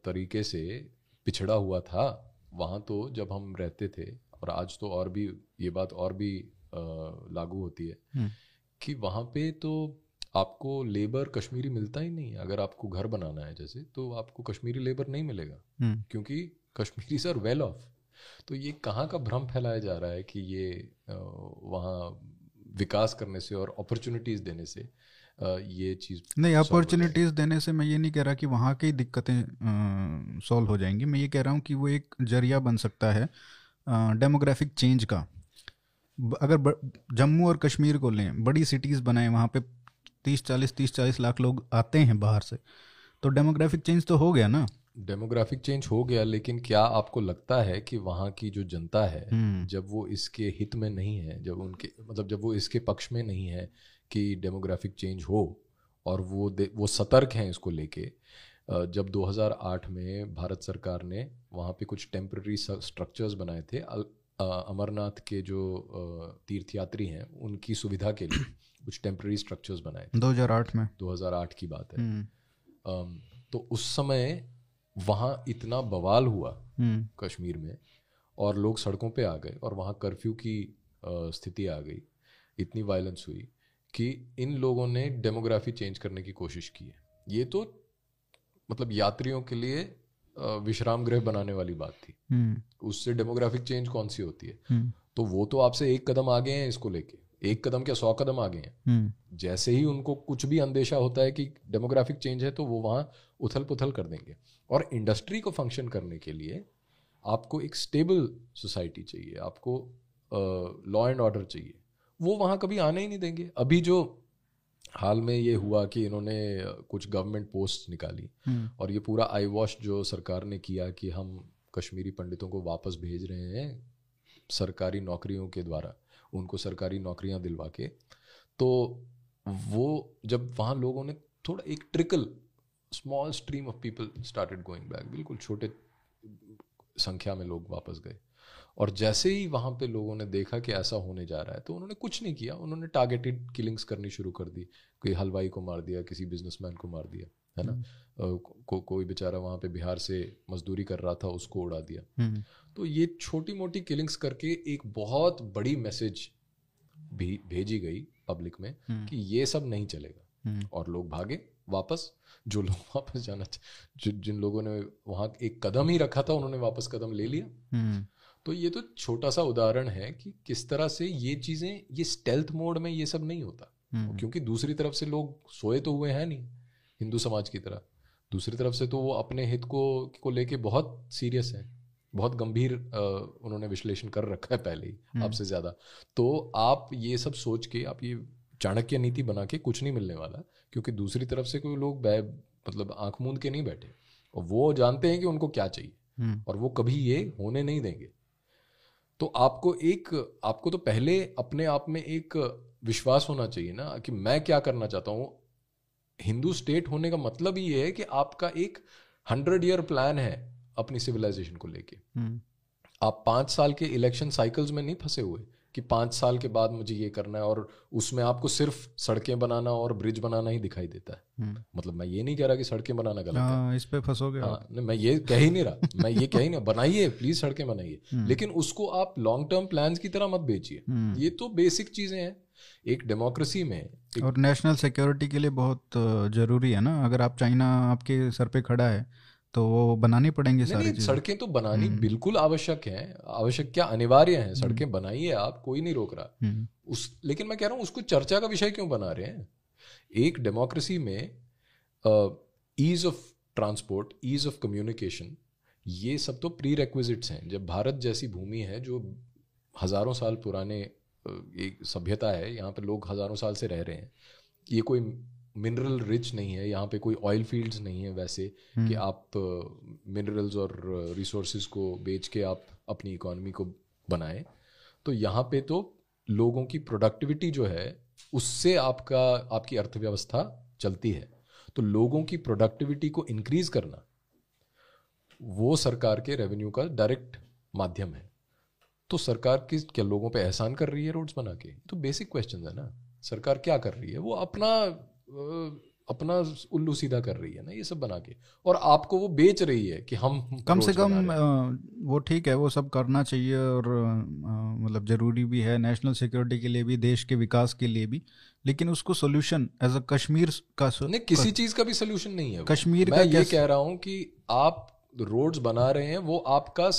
तरीके से पिछड़ा हुआ था? वहाँ तो जब हम रहते थे और आज तो और भी ये बात और भी लागू होती है हम्म। कि वहाँ पे तो आपको लेबर कश्मीरी मिलता ही नहीं अगर आपको घर बनाना है जैसे तो आपको कश्मीरी लेबर नहीं मिलेगा हम्म। क्योंकि कश्मीरी सर वेल ऑफ़ तो ये कहाँ का भ्रम फैलाया जा रहा है कि ये वहाँ विकास करने से और अपॉर्चुनिटीज़ देने से ये चीज़ नहीं अपॉर्चुनिटीज़ देने से मैं ये नहीं कह रहा कि वहाँ की दिक्कतें सॉल्व हो जाएँगी। मैं ये कह रहा हूँ कि वो एक ज़रिया बन सकता है डेमोग्राफिक चेंज का। अगर जम्मू और कश्मीर को लें बड़ी सिटीज़ बनाए वहाँ पे तीस चालीस तीस चालीस लाख लोग आते हैं बाहर से तो डेमोग्राफिक चेंज तो हो गया ना? डेमोग्राफिक चेंज हो गया लेकिन क्या आपको लगता है कि वहाँ की जो जनता है हम्म। जब वो इसके हित में नहीं है जब उनके मतलब जब वो इसके पक्ष में नहीं है कि डेमोग्राफिक चेंज हो और वो वो सतर्क हैं इसको लेके जब 2008 में भारत सरकार ने वहाँ पे कुछ टेम्प्रेरी स्ट्रक्चर्स बनाए थे अमरनाथ के जो तीर्थयात्री हैं उनकी सुविधा के लिए *clears throat* कुछ टेम्प्रेरी स्ट्रक्चर्स बनाए थे 2008 में 2008 की बात है हम्म। तो उस समय वहाँ इतना बवाल हुआ हम्म। कश्मीर में और लोग सड़कों पे आ गए और वहाँ कर्फ्यू की स्थिति आ गई इतनी वायलेंस हुई कि इन लोगों ने डेमोग्राफी चेंज करने की कोशिश की है। ये तो मतलब यात्रियों के लिए विश्राम गृह बनाने वाली बात थी। हम्म। उससे डेमोग्राफिक चेंज कौन सी होती है? हम्म। तो वो तो आपसे एक कदम आगे हैं इसको लेके। एक कदम क्या सौ कदम आगे हैं? हम्म। जैसे ही उनको कुछ भी अंदेशा होता है कि डेमोग्राफिक चेंज है तो वो वहाँ उथल पुथल कर देंगे। और इंडस्ट्री को फ़ंक्शन करने के लिए आपको एक स्टेबल सोसाइटी चाहिए आपको लॉ एंड ऑर्डर चाहिए। वो वहाँ कभी आने ही नहीं देंगे अभी जो हाल में ये हुआ कि इन्होंने कुछ गवर्नमेंट पोस्ट निकाली हम्म। और ये पूरा आई वॉश जो सरकार ने किया कि हम कश्मीरी पंडितों को वापस भेज रहे हैं सरकारी नौकरियों के द्वारा उनको सरकारी नौकरियाँ दिलवा के तो वो जब वहाँ लोगों ने थोड़ा एक trickle small stream of people started going back बिल्कुल छोटे संख्या में लोग वापस गए और जैसे ही वहाँ पे लोगों ने देखा कि ऐसा होने जा रहा है तो उन्होंने कुछ नहीं किया। उन्होंने टारगेटेड किलिंग्स करनी शुरू कर दी कोई हलवाई को मार दिया किसी बिजनेसमैन को मार दिया है ना? हम्म। को, कोई बेचारा वहाँ पे बिहार से मजदूरी कर रहा था उसको उड़ा दिया। हम्म। तो ये छोटी मोटी किलिंग्स करके एक बहुत बड़ी मैसेज भी भेजी गई पब्लिक में हम्म। कि ये सब नहीं चलेगा। और लोग भागे वापस। जो लोग *laughs* वापस जाना जिन लोगों ने वहाँ एक कदम ही रखा था उन्होंने वापस कदम ले लिया। तो ये तो छोटा सा उदाहरण है कि किस तरह से ये चीज़ें ये स्टेल्थ मोड में ये सब नहीं होता। हम्म। क्योंकि दूसरी तरफ़ से लोग सोए तो हुए हैं नहीं हिंदू समाज की तरह। दूसरी तरफ़ से तो वो अपने हित को को लेके बहुत सीरियस है। बहुत गंभीर उन्होंने विश्लेषण कर रखा है पहले ही हम्म। आपसे ज़्यादा। तो आप ये सब सोच के आप ये चाणक्य नीति बना के कुछ नहीं मिलने वाला क्योंकि दूसरी तरफ़ से कोई लोग मतलब आँख मूंद के नहीं बैठे। और वो जानते हैं कि उनको क्या चाहिए। हम्म। और वो कभी ये होने नहीं देंगे। तो आपको एक आपको तो पहले अपने आप में एक विश्वास होना चाहिए ना कि मैं क्या करना चाहता हूँ। हिंदू स्टेट होने का मतलब ये है कि आपका एक हंड्रेड ईयर प्लान है अपनी सिविलाइजेशन को लेके। हम्म। आप पाँच साल के इलेक्शन साइकिल्स में नहीं फंसे हुए। कि पाँच साल के बाद मुझे ये करना है और उसमें आपको सिर्फ़ सड़कें बनाना और ब्रिज बनाना ही दिखाई देता है। हम्म। मतलब मैं ये नहीं कह रहा कि सड़कें बनाना गलत है। हाँ, इस पे फंसोगे हाँ, मैं ये कह ही नहीं रहा। *laughs* मैं ये कह ही नहीं बनाइए प्लीज़ सड़कें बनाइए। हम्म। लेकिन उसको आप लॉन्ग टर्म प्लान की तरह मत बेचिए। हम्म। ये तो बेसिक चीज़ें हैं। एक डेमोक्रेसी में और नेशनल सिक्योरिटी के लिए बहुत ज़रूरी है ना। अगर आप चाइना आपके सर पे खड़ा है तो वो बनानी पड़ेंगे सारी सड़कें तो बनानी हम्म। बिल्कुल आवश्यक है आवश्यक क्या अनिवार्य है सड़कें हम्म। बनाइए आप कोई नहीं रोक रहा हम्म। उस लेकिन मैं कह रहा हूँ उसको चर्चा का विषय क्यों बना रहे हैं एक डेमोक्रेसी में ease of transport ease of communication ये सब तो प्री रेक्विजिट्स हैं जब भारत जैसी भूमि है जो हज़ारों साल पुराने एक सभ्यता है यहाँ पे लोग हज़ारों साल से रह रहे हैं ये कोई मिनरल रिच नहीं है यहाँ पे कोई ऑयल फील्ड्स नहीं है वैसे कि हम्म। आप मिनरल्स और रिसोर्सेज को बेच के आप अपनी इकोनॉमी को बनाएँ। तो यहाँ पे तो लोगों की प्रोडक्टिविटी जो है उससे आपका आपकी अर्थव्यवस्था चलती है। तो लोगों की प्रोडक्टिविटी को इंक्रीज करना वो सरकार के रेवेन्यू का डायरेक्ट माध्यम है। तो सरकार किस क्या लोगों पे एहसान कर रही है रोड्स बना के? तो बेसिक क्वेश्चन है ना। सरकार क्या कर रही है? वो अपना अपना उल्लू सीधा कर रही है ना ये सब बना के। और आपको वो बेच रही है कि हम कम से कम वो ठीक है वो सब करना चाहिए और मतलब ज़रूरी भी है नेशनल सिक्योरिटी के लिए भी देश के विकास के लिए भी। लेकिन उसको सोल्यूशन एज अ कश्मीर का नहीं किसी चीज़ का भी सोल्यूशन नहीं है कश्मीर मैं का ये कह रहा हूँ कि आप रोड्स बना रहे हैं वो आपका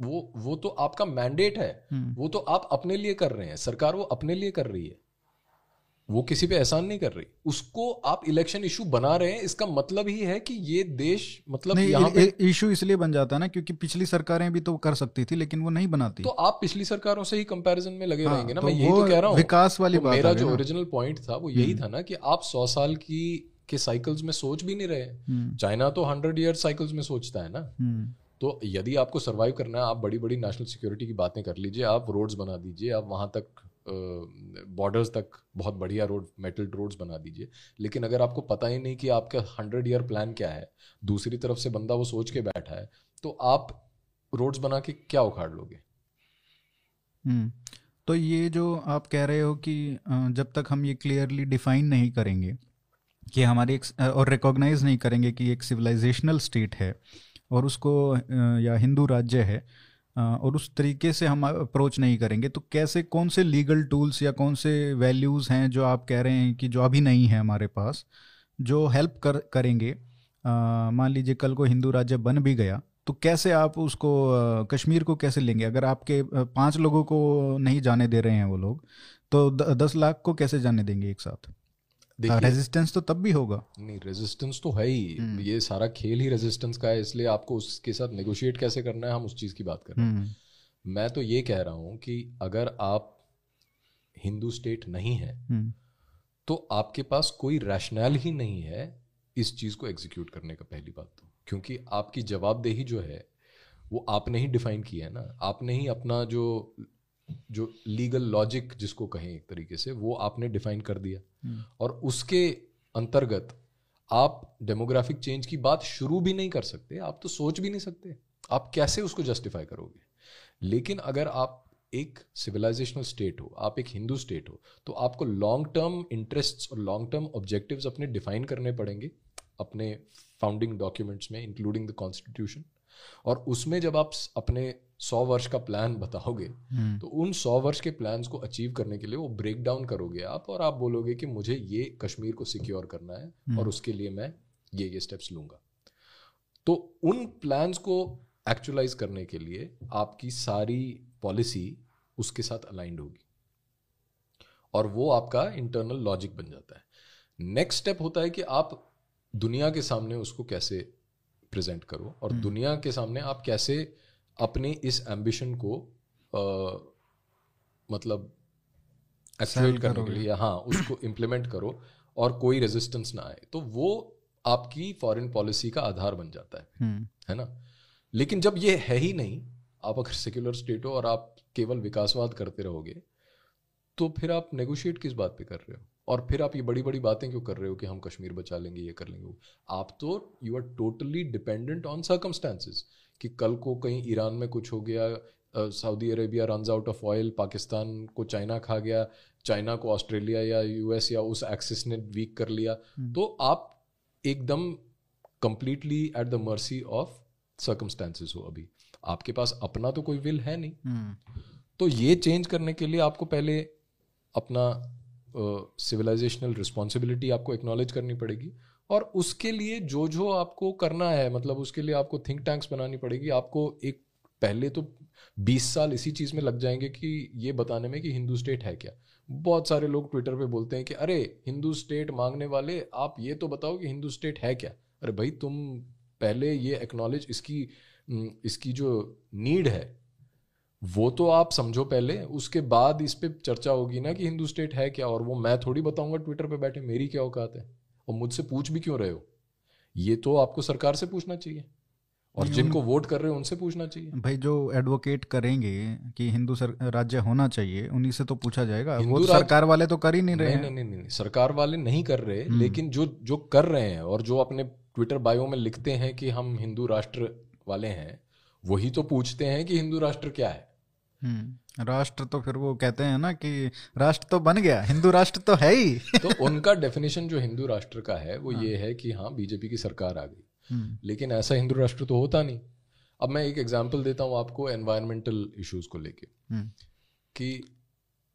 वो वो तो आपका मैंडेट है। हम्म। वो तो आप अपने लिए कर रहे हैं सरकार वो अपने लिए कर रही है। वो किसी पे एहसान नहीं कर रही। उसको आप इलेक्शन इशू बना रहे हैं इसका मतलब ही है कि ये देश मतलब यहाँ पे इशू इसलिए बन जाता है ना क्योंकि पिछली सरकारें भी तो कर सकती थी लेकिन वो नहीं बनाती। तो आप पिछली सरकारों से ही कंपैरिजन में लगे हाँ, रहेंगे ना। तो मैं यही तो कह रहा हूँ। विकास वाली तो बात मेरा जो ओरिजिनल पॉइंट था वो यही हम्म। था ना कि आप सौ साल की के साइकिल्स में सोच भी नहीं रहे हम्म। चाइना तो हंड्रेड ईयर साइकिल्स में सोचता है ना। हम्म। तो यदि आपको सर्वाइव करना है आप बड़ी बड़ी नेशनल सिक्योरिटी की बातें कर लीजिए आप रोड्स बना दीजिए आप वहाँ तक बॉर्डर्स तक बहुत बढ़िया रोड मेटल रोड्स बना दीजिए। लेकिन अगर आपको पता ही नहीं कि आपका हंड्रेड ईयर प्लान क्या है दूसरी तरफ़ से बंदा वो सोच के बैठा है तो आप रोड्स बना के क्या उखाड़ लोगे? हम्म, तो ये जो आप कह रहे हो कि जब तक हम ये क्लियरली डिफाइन नहीं करेंगे कि हमारी एक और रिकॉग्नाइज नहीं करेंगे कि एक सिविलाइजेशनल स्टेट है और उसको या हिंदू राज्य है और उस तरीके से हम अप्रोच नहीं करेंगे। तो कैसे, कौन से लीगल टूल्स या कौन से वैल्यूज़ हैं जो आप कह रहे हैं कि जो अभी नहीं है हमारे पास, जो हेल्प कर, करेंगे? मान लीजिए कल को हिंदू राज्य बन भी गया तो कैसे आप उसको कश्मीर को कैसे लेंगे? अगर आपके पाँच लोगों को नहीं जाने दे रहे हैं वो लोग तो दस लाख को कैसे जाने देंगे एक साथ? रेजिस्टेंस तो तब भी होगा नहीं रेजिस्टेंस तो है ही हम्म। ये सारा खेल ही रेजिस्टेंस का है इसलिए आपको उसके साथ नेगोशिएट कैसे करना है हम उस चीज़ की बात कर रहे हैं हम्म। मैं तो ये कह रहा हूँ कि अगर आप हिंदू स्टेट नहीं है हम्म। तो आपके पास कोई रैशनल ही नहीं है इस चीज़ को एग्जीक्यूट करने का पहली बात तो क्योंकि आपकी जवाबदेही जो है वो आपने ही डिफाइन किया है ना आपने ही अपना जो जो लीगल लॉजिक जिसको कहें एक तरीके से वो आपने डिफाइन कर दिया। हम्म। और उसके अंतर्गत आप डेमोग्राफिक चेंज की बात शुरू भी नहीं कर सकते आप तो सोच भी नहीं सकते। आप कैसे उसको जस्टिफाई करोगे? लेकिन अगर आप एक सिविलाइजेशनल स्टेट हो आप एक हिंदू स्टेट हो तो आपको लॉन्ग टर्म इंटरेस्ट्स और लॉन्ग टर्म ऑब्जेक्टिव्स अपने डिफाइन करने पड़ेंगे अपने फाउंडिंग डॉक्यूमेंट्स में इंक्लूडिंग द कॉन्स्टिट्यूशन और उसमें जब आप अपने सौ वर्ष का प्लान बताओगे हम्म। तो उन सौ वर्ष के प्लान को अचीव करने के लिए वो ब्रेक डाउन करोगे आप और आप बोलोगे कि मुझे ये कश्मीर को सिक्योर करना है हम्म। और उसके लिए मैं ये ये स्टेप्स लूँगा तो उन प्लान्स को एक्चुअलाइज करने के लिए आपकी सारी पॉलिसी उसके साथ अलाइंड होगी और वो आपका इंटरनल लॉजिक बन जाता है नेक्स्ट स्टेप होता है कि आप दुनिया के सामने उसको कैसे प्रेजेंट करो और हम्म। दुनिया के सामने आप कैसे अपने इस एम्बिशन को आ, मतलब एक्चुएट करने के लिए हाँ उसको *clears throat* इम्प्लीमेंट करो और कोई रेजिस्टेंस ना आए। तो वो आपकी फॉरेन पॉलिसी का आधार बन जाता है। हम्म। है ना? लेकिन जब ये है ही नहीं आप अगर सेक्युलर स्टेट हो और आप केवल विकासवाद करते रहोगे तो फिर आप नेगोशिएट किस बात पे कर रहे हो? और फिर आप ये बड़ी बड़ी बातें क्यों कर रहे हो कि हम कश्मीर बचा लेंगे ये कर लेंगे? आप तो you are totally dependent on circumstances कि कल को कहीं ईरान में कुछ हो गया Saudi Arabia run out of oil Pakistan को चाइना खा गया चाइना को ऑस्ट्रेलिया या यूएस या उस एक्सिस ने वीक कर लिया हम्म। तो आप एकदम completely at the mercy of circumstances हो अभी आपके पास अपना तो कोई विल है नहीं हम्म। तो ये चेंज करने के लिए आपको पहले अपना सिविलाइजेशनल uh, रिस्पॉन्सिबिलिटी आपको एक्नॉलेज करनी पड़ेगी और उसके लिए जो जो आपको करना है मतलब उसके लिए आपको थिंक टैंक्स बनानी पड़ेगी। आपको एक, पहले तो 20 साल इसी चीज़ में लग जाएँगे कि ये बताने में कि हिंदू स्टेट है क्या। बहुत सारे लोग ट्विटर पे बोलते हैं कि, अरे, हिंदू स्टेट मांगने वाले, आप ये तो बताओ कि हिंदू स्टेट है क्या? अरे भाई, तुम पहले ये एक्नॉलेज इसकी इसकी जो नीड है, वो तो आप समझो पहले। उसके बाद इस पर चर्चा होगी ना कि हिंदू स्टेट है क्या? और वो मैं थोड़ी बताऊँगा ट्विटर पे बैठे, मेरी क्या औकात है? और मुझसे पूछ भी क्यों रहे हो? ये तो आपको सरकार से पूछना चाहिए। और जिनको वोट कर रहे हैं उनसे पूछना चाहिए। भाई जो एडवोकेट करेंगे कि हिंदू सर, राज्य होना चाहिए उन्हीं से तो पूछा जाएगा। वो तो सरकार वाले तो कर ही नहीं रहे नहीं, नहीं, नहीं, नहीं, नहीं सरकार वाले नहीं कर रहे हम्म। लेकिन जो जो कर रहे हैं और जो अपने ट्विटर बायो में लिखते हैं कि हम हिंदू राष्ट्र वाले हैं वही तो पूछते हैं कि हिंदू राष्ट्र क्या है। राष्ट्र तो फिर वो कहते हैं ना कि राष्ट्र तो बन गया हिंदू राष्ट्र तो है ही। *laughs* तो उनका डेफिनेशन जो हिंदू राष्ट्र का है वो हाँ। ये है कि हाँ बीजेपी की सरकार आ गई। हम्म। लेकिन ऐसा हिंदू राष्ट्र तो होता नहीं। अब मैं एक एग्ज़ाम्पल देता हूँ आपको एनवायरमेंटल इश्यूज़ को लेके। हम्म। कि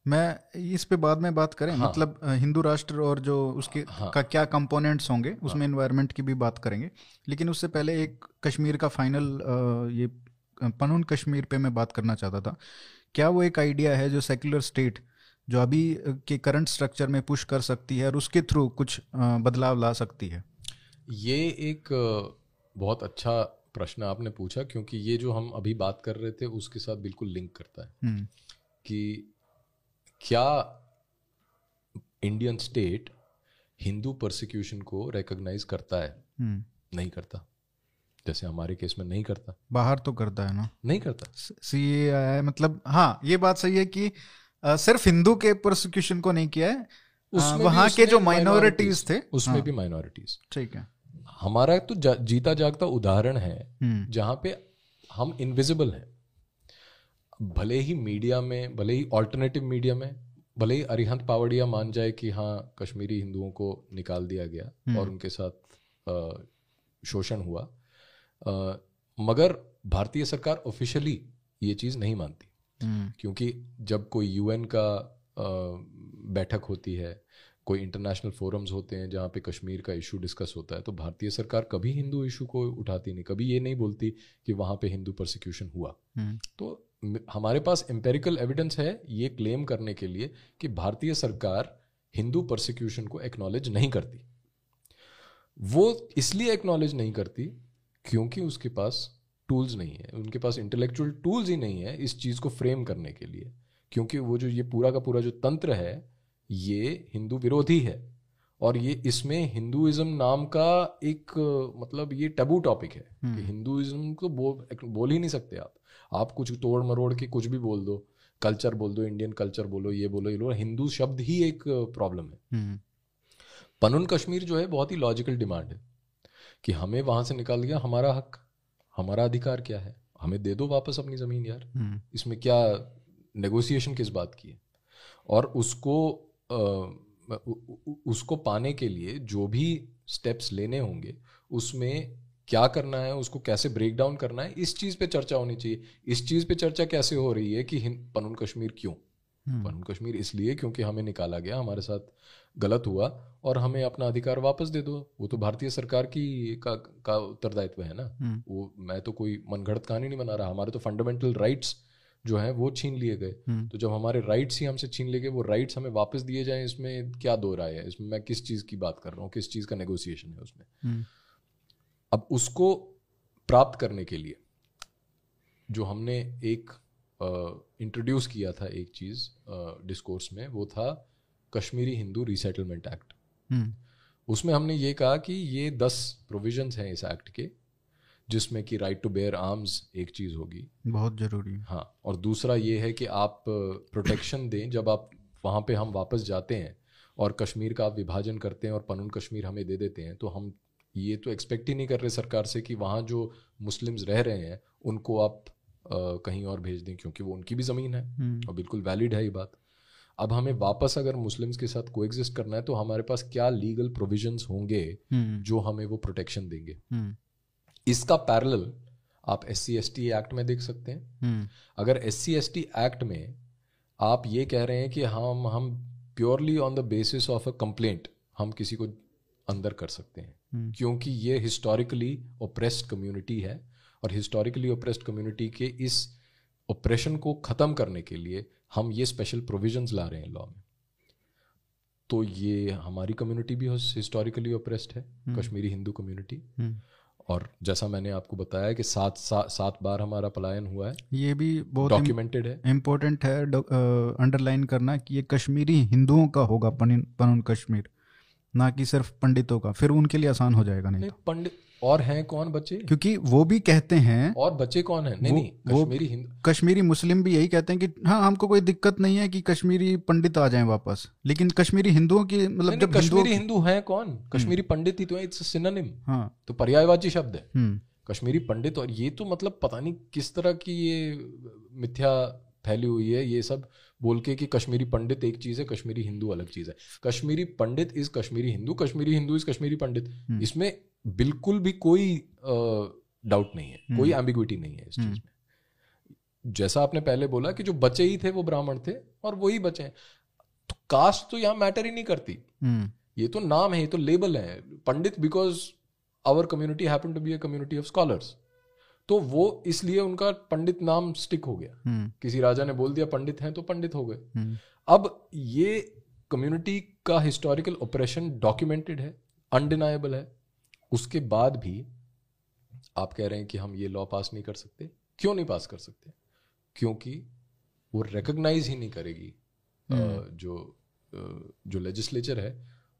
मैं इस पे बाद में बात करें हाँ, मतलब हिंदू राष्ट्र और जो उसके हाँ, का क्या कंपोनेंट्स होंगे उसमें हाँ, की भी बात करेंगे। लेकिन उससे पहले एक कश्मीर का फाइनल ये पनून कश्मीर पे मैं बात करना चाहता था। क्या वो एक आइडिया है जो सेक्युलर स्टेट जो अभी के करंट स्ट्रक्चर में पुश कर सकती है और उसके थ्रू कुछ बदलाव ला सकती है? ये एक बहुत अच्छा प्रश्न आपने पूछा क्योंकि ये जो हम अभी बात कर रहे थे उसके साथ बिल्कुल लिंक करता है। हम्म। कि क्या इंडियन स्टेट हिंदू प्रोसिक्यूशन को रिकॉग्नाइज करता है? हम्म। नहीं करता। जैसे हमारे केस में नहीं करता। बाहर तो करता है ना। नहीं करता। सी ए मतलब हाँ ये बात सही है कि आ, सिर्फ़ हिंदू के प्रोसिक्यूशन को नहीं किया है। उसमें वहाँ के जो माइनॉरिटीज थे उसमें हाँ, भी माइनॉरिटीज ठीक है। हमारा तो जा, जीता जागता उदाहरण है हम्म। जहाँ पे हम इनविजिबल हैं। भले ही मीडिया में भले ही ऑल्टरनेटिव मीडिया में भले ही अरिहंत पावड़िया मान जाए कि हाँ कश्मीरी हिंदुओं को निकाल दिया गया हम्म। और उनके साथ शोषण हुआ आ, मगर भारतीय सरकार ऑफिशियली ये चीज़ नहीं मानती। हम्म। क्योंकि जब कोई यूएन का आ, बैठक होती है कोई इंटरनेशनल फोरम्स होते हैं जहाँ पे कश्मीर का इशू डिस्कस होता है तो भारतीय सरकार कभी हिंदू इशू को उठाती नहीं कभी ये नहीं बोलती कि वहाँ पे हिंदू प्रोसिक्यूशन हुआ। तो हमारे पास एम्पेरिकल एविडेंस है ये क्लेम करने के लिए कि भारतीय सरकार हिंदू प्रोसिक्यूशन को एक्नॉलेज नहीं करती। वो इसलिए एक्नॉलेज नहीं करती क्योंकि उसके पास टूल्स नहीं है उनके पास इंटेलेक्चुअल टूल्स ही नहीं है इस चीज़ को फ्रेम करने के लिए क्योंकि वो जो ये पूरा का पूरा जो तंत्र है ये हिंदू विरोधी है और ये इसमें हिंदुइज्म नाम का एक मतलब ये टबू टॉपिक है कि हम्म। हिंदुइज्म को बोल बोल ही नहीं सकते आप आप कुछ तोड़ मरोड़ के कुछ भी बोल दो कल्चर बोल दो इंडियन कल्चर बोलो ये बोलो ये बोलो हिंदू शब्द ही एक प्रॉब्लम है हम्म। पनुन कश्मीर जो है बहुत ही लॉजिकल डिमांड है कि हमें वहाँ से निकाल दिया हमारा हक हमारा अधिकार क्या है? हमें दे दो वापस अपनी ज़मीन यार। हम्म। इसमें क्या नेगोशिएशन किस बात की है? और उसको आ, उसको पाने के लिए जो भी स्टेप्स लेने होंगे उसमें क्या करना है उसको कैसे ब्रेक डाउन करना है इस चीज़ पे चर्चा होनी चाहिए। इस चीज़ पे चर्चा कैसे हो रही है कि पनुन कश्मीर क्यों? हम्म। पनुन कश्मीर इसलिए क्योंकि हमें निकाला गया हमारे साथ गलत हुआ और हमें अपना अधिकार वापस दे दो। वो तो भारतीय सरकार की का का उत्तरदायित्व है ना। हम्म। वो मैं तो कोई मनगढ़ंत कहानी नहीं बना रहा। हमारे तो फंडामेंटल राइट्स जो है वो छीन लिए गए। हम्म। तो जब हमारे राइट्स ही हमसे छीन लिए गए वो राइट्स हमें वापस दिए जाए इसमें क्या दो राय है? इसमें मैं किस चीज़ की बात कर रहा हूँ? किस चीज़ का नेगोशिएशन है उसमें? अब उसको प्राप्त करने के लिए जो हमने एक इंट्रोड्यूस किया था एक चीज़ डिस्कोर्स में वो था कश्मीरी हिंदू रिसेटलमेंट एक्ट उसमें हमने ये कहा कि ये दस प्रोविजंस हैं इस एक्ट के जिसमें कि राइट टू बेयर आर्म्स एक चीज़ होगी। बहुत ज़रूरी हाँ। और दूसरा ये है कि आप प्रोटेक्शन दें जब आप वहाँ पे हम वापस जाते हैं और कश्मीर का आप विभाजन करते हैं और पनून कश्मीर हमें दे देते हैं तो हम ये तो एक्सपेक्ट ही नहीं कर रहे सरकार से कि वहाँ जो मुस्लिम्स रह रहे हैं उनको आप कहीं और भेज दें क्योंकि वो उनकी भी ज़मीन है हम्म। और बिल्कुल वैलिड है ये बात अब हमें वापस अगर मुस्लिम्स के साथ को करना है तो हमारे पास क्या लीगल प्रोविजंस होंगे हम्म। जो हमें वो प्रोटेक्शन देंगे हम्म। इसका पैरेलल आप S C S T act में देख सकते हैं अगर S C S T act में आप ये कह रहे हैं कि हम हम purely on the basis of a complaint हम किसी को अंदर कर सकते हैं। क्योंकि ये हिस्टोरिकली ओप्रेस्ड कम्युनिटी है और हिस्टोरिकली ओप्रेस्ड कम्युनिटी के इस ओप्रेशन को ख़त्म करने के लिए हम ये स्पेशल प्रोविजंस ला रहे हैं लॉ में तो ये हमारी कम्युनिटी भी हिस्टोरिकली ओप्रेस्ड है हम्म। कश्मीरी हिंदू कम्युनिटी हम्म। और जैसा मैंने आपको बताया कि सात सा, सात बार हमारा पलायन हुआ है ये भी बहुत डॉक्यूमेंटेड है इम्पोर्टेंट है अंडरलाइन करना कि ये कश्मीरी हिंदुओं का होगा पनुन कश्मीर ना कि सिर्फ़ पंडितों का फिर उनके लिए आसान हो जाएगा नहीं, नहीं तो। पंडित और हैं कौन बच्चे? क्योंकि वो भी कहते हैं और बच्चे कौन है? नहीं वो- नहीं कश्मीरी हिंदू कश्मीरी मुस्लिम भी यही कहते हैं कि हाँ हमको कोई दिक्कत नहीं है कि कश्मीरी पंडित आ जाएँ वापस। लेकिन कश्मीरी हिंदुओं की मतलब जब कश्मीरी हिंदू हैं कौन? कश्मीरी पंडित ही तो है इट्स सिनोनिम हाँ। तो पर्यायवाची शब्द है। हम्म। कश्मीरी पंडित और ये तो मतलब पता नहीं किस तरह की ये मिथ्या फैली हुई है ये सब बोल के कि कश्मीरी पंडित एक चीज़ है कश्मीरी हिंदू अलग चीज़ है। Kashmiri Pandit is Kashmiri Hindu Kashmiri Hindu is Kashmiri Pandit. हम्म। इसमें बिल्कुल भी कोई डाउट नहीं है कोई एम्बिग्विटी नहीं है इस चीज़ हम्म। में। जैसा आपने पहले बोला कि जो बचे ही थे वो ब्राह्मण थे और वही बचे हैं। तो कास्ट तो यहाँ मैटर ही नहीं करती। हम्म। ये तो नाम है ये तो लेबल है। Pandit because our community happen to be a community of scholars तो वो इसलिए उनका पंडित नाम स्टिक हो गया। हम्म। किसी राजा ने बोल दिया पंडित हैं तो पंडित हो गए। हम्म। अब ये कम्युनिटी का हिस्टोरिकल ऑपरेशन डॉक्यूमेंटेड है अनडिनाएबल है। उसके बाद भी आप कह रहे हैं कि हम ये लॉ पास नहीं कर सकते। क्यों नहीं पास कर सकते? क्योंकि वो रिकग्नाइज ही नहीं करेगी अ, जो जो लेजिस्लेचर है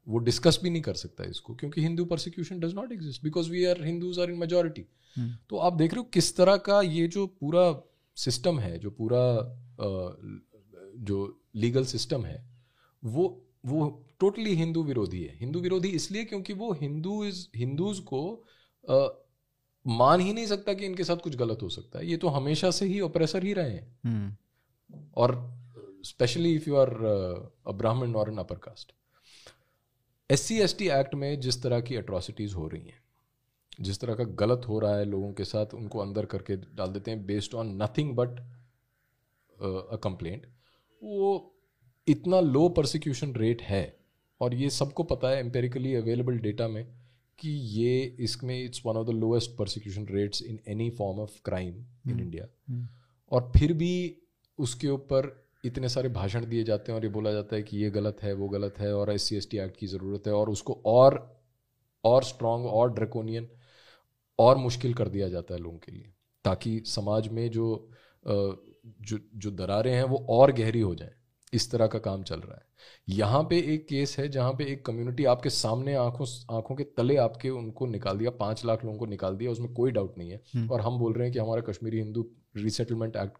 वो डिस्कस भी नहीं कर सकता इसको क्योंकि Hindu persecution does not exist because we are Hindus are in majority हम्म। तो आप देख रहे हो किस तरह का ये जो पूरा सिस्टम है जो पूरा जो लीगल सिस्टम है वो वो टोटली हिंदू विरोधी है। हिंदू विरोधी इसलिए क्योंकि वो हिंदू हिंदूज को अ, मान ही नहीं सकता कि इनके साथ कुछ गलत हो सकता है। ये तो हमेशा से ही ऑपरेसर ही रहे हैं। हम्म। और specially if you are a Brahmin और an upper caste S C S T act में जिस तरह की अट्रॉसिटीज हो रही हैं जिस तरह का गलत हो रहा है लोगों के साथ उनको अंदर करके डाल देते हैं based on nothing but a complaint वो इतना लो प्रोसिक्यूशन रेट है और ये सबको पता है एम्पेरिकली अवेलेबल डेटा में कि ये इसमें it's one of the lowest prosecution rates in any form of crime in India और फिर भी उसके ऊपर इतने सारे भाषण दिए जाते हैं और ये बोला जाता है कि ये गलत है वो गलत है और S C S T act की ज़रूरत है और उसको और और स्ट्रॉन्ग और ड्रेकोनियन और मुश्किल कर दिया जाता है लोगों के लिए ताकि समाज में जो जो जो दरारें हैं वो और गहरी हो जाएँ। इस तरह का काम चल रहा है। यहाँ पे एक केस है जहाँ पे एक कम्युनिटी आपके सामने आँखों आँखों के तले आपके उनको निकाल दिया पाँच लाख लोगों को निकाल दिया उसमें कोई डाउट नहीं है। और हम बोल रहे हैं कि हमारा Kashmiri Hindu resettlement act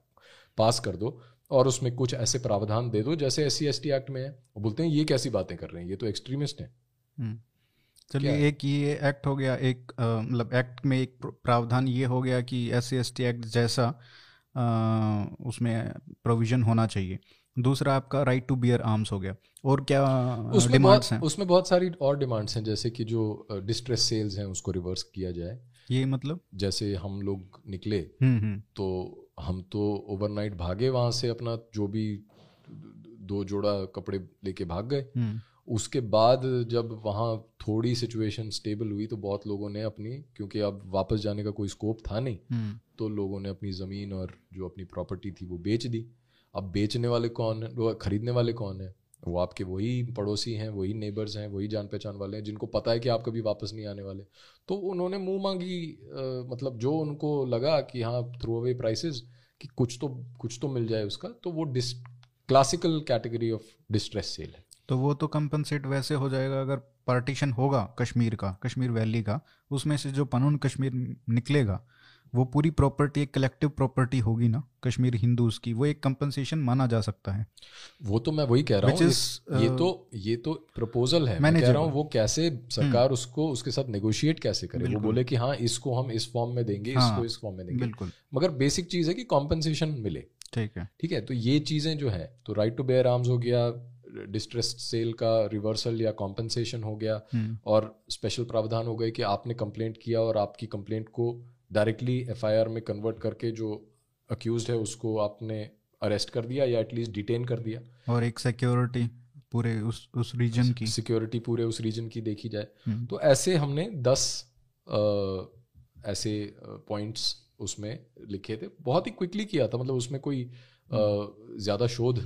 pass कर दो और उसमें कुछ ऐसे प्रावधान दे दो जैसे S C S T act में है। बोलते हैं ये कैसी बातें कर रहे हैं? ये तो एक्सट्रीमिस्ट हैं। हम्म। चलिए एक ये एक्ट हो गया एक मतलब एक्ट में एक प्रावधान ये हो गया कि S C S T act जैसा अ, उसमें प्रोविज़न होना चाहिए। दूसरा आपका राइट टू बियर आर्म्स हो गया। और क्या डिमांड्स बहुत हैं? उसमें बहुत सारी और डिमांड्स हैं जैसे कि जो डिस्ट्रेस सेल्स हैं उसको रिवर्स किया जाए। ये मतलब? जैसे हम लोग निकले हम्म हम्म। तो हम तो ओवरनाइट भागे वहाँ से अपना जो भी दो जोड़ा कपड़े लेके भाग गए। हम्म। उसके बाद जब वहाँ थोड़ी सिचुएशन स्टेबल हुई तो बहुत लोगों ने अपनी क्योंकि अब वापस जाने का कोई स्कोप था नहीं तो लोगों ने अपनी ज़मीन और जो अपनी प्रॉपर्टी थी वो बेच दी। अब बेचने वाले कौन है? वो खरीदने वाले कौन है? वो आपके वही पड़ोसी हैं वही नेबर्स हैं वही जान पहचान वाले हैं जिनको पता है कि आप कभी वापस नहीं आने वाले। तो उन्होंने मुँह मांगी अ, मतलब जो उनको लगा कि हाँ थ्रू अवे प्राइसेस कि कुछ तो कुछ तो मिल जाए उसका तो वो this classical category of distress sale है। तो वो तो कंपनसेट वैसे हो जाएगा अगर पार्टीशन होगा कश्मीर का कश्मीर वैली का उसमें से जो पनून कश्मीर निकलेगा वो पूरी प्रॉपर्टी एक कलेक्टिव प्रॉपर्टी होगी ना कश्मीर हिंदूज की वो एक कंपनसेशन माना जा सकता है। वो तो मैं वही कह रहा हूँ ये तो ये तो प्रपोजल है। मैं कह रहा हूँ वो कैसे सरकार उसको उसके साथ नेगोशिएट कैसे करे? वो बोले कि हाँ इसको हम इस फॉर्म में देंगे हाँ, इसको इस फॉर्म में देंगे। बिल्कुल। मगर बेसिक चीज़ है कि कॉम्पनसेशन मिले। ठीक है। ठीक है तो ये चीज़ें जो है तो राइट टू बेयर आर्म्स हो गया डिस्ट्रेस सेल का रिवर्सल या कॉम्पनसेशन हो गया हम्म और स्पेशल प्रावधान हो गए कि आपने कंप्लेंट किया और आपकी कंप्लेंट को डायरेक्टली एफआईआर में कन्वर्ट करके जो अक्यूज है उसको आपने अरेस्ट कर दिया या एटलीस्ट डिटेन कर दिया? और एक सिक्योरिटी पूरे उस उस रीजन की। सिक्योरिटी पूरे उस रीजन की देखी जाए। हम्म। तो ऐसे हमने दस अ, ऐसे पॉइंट्स उसमें लिखे थे। बहुत ही क्विकली किया था मतलब उसमें कोई ज़्यादा शोध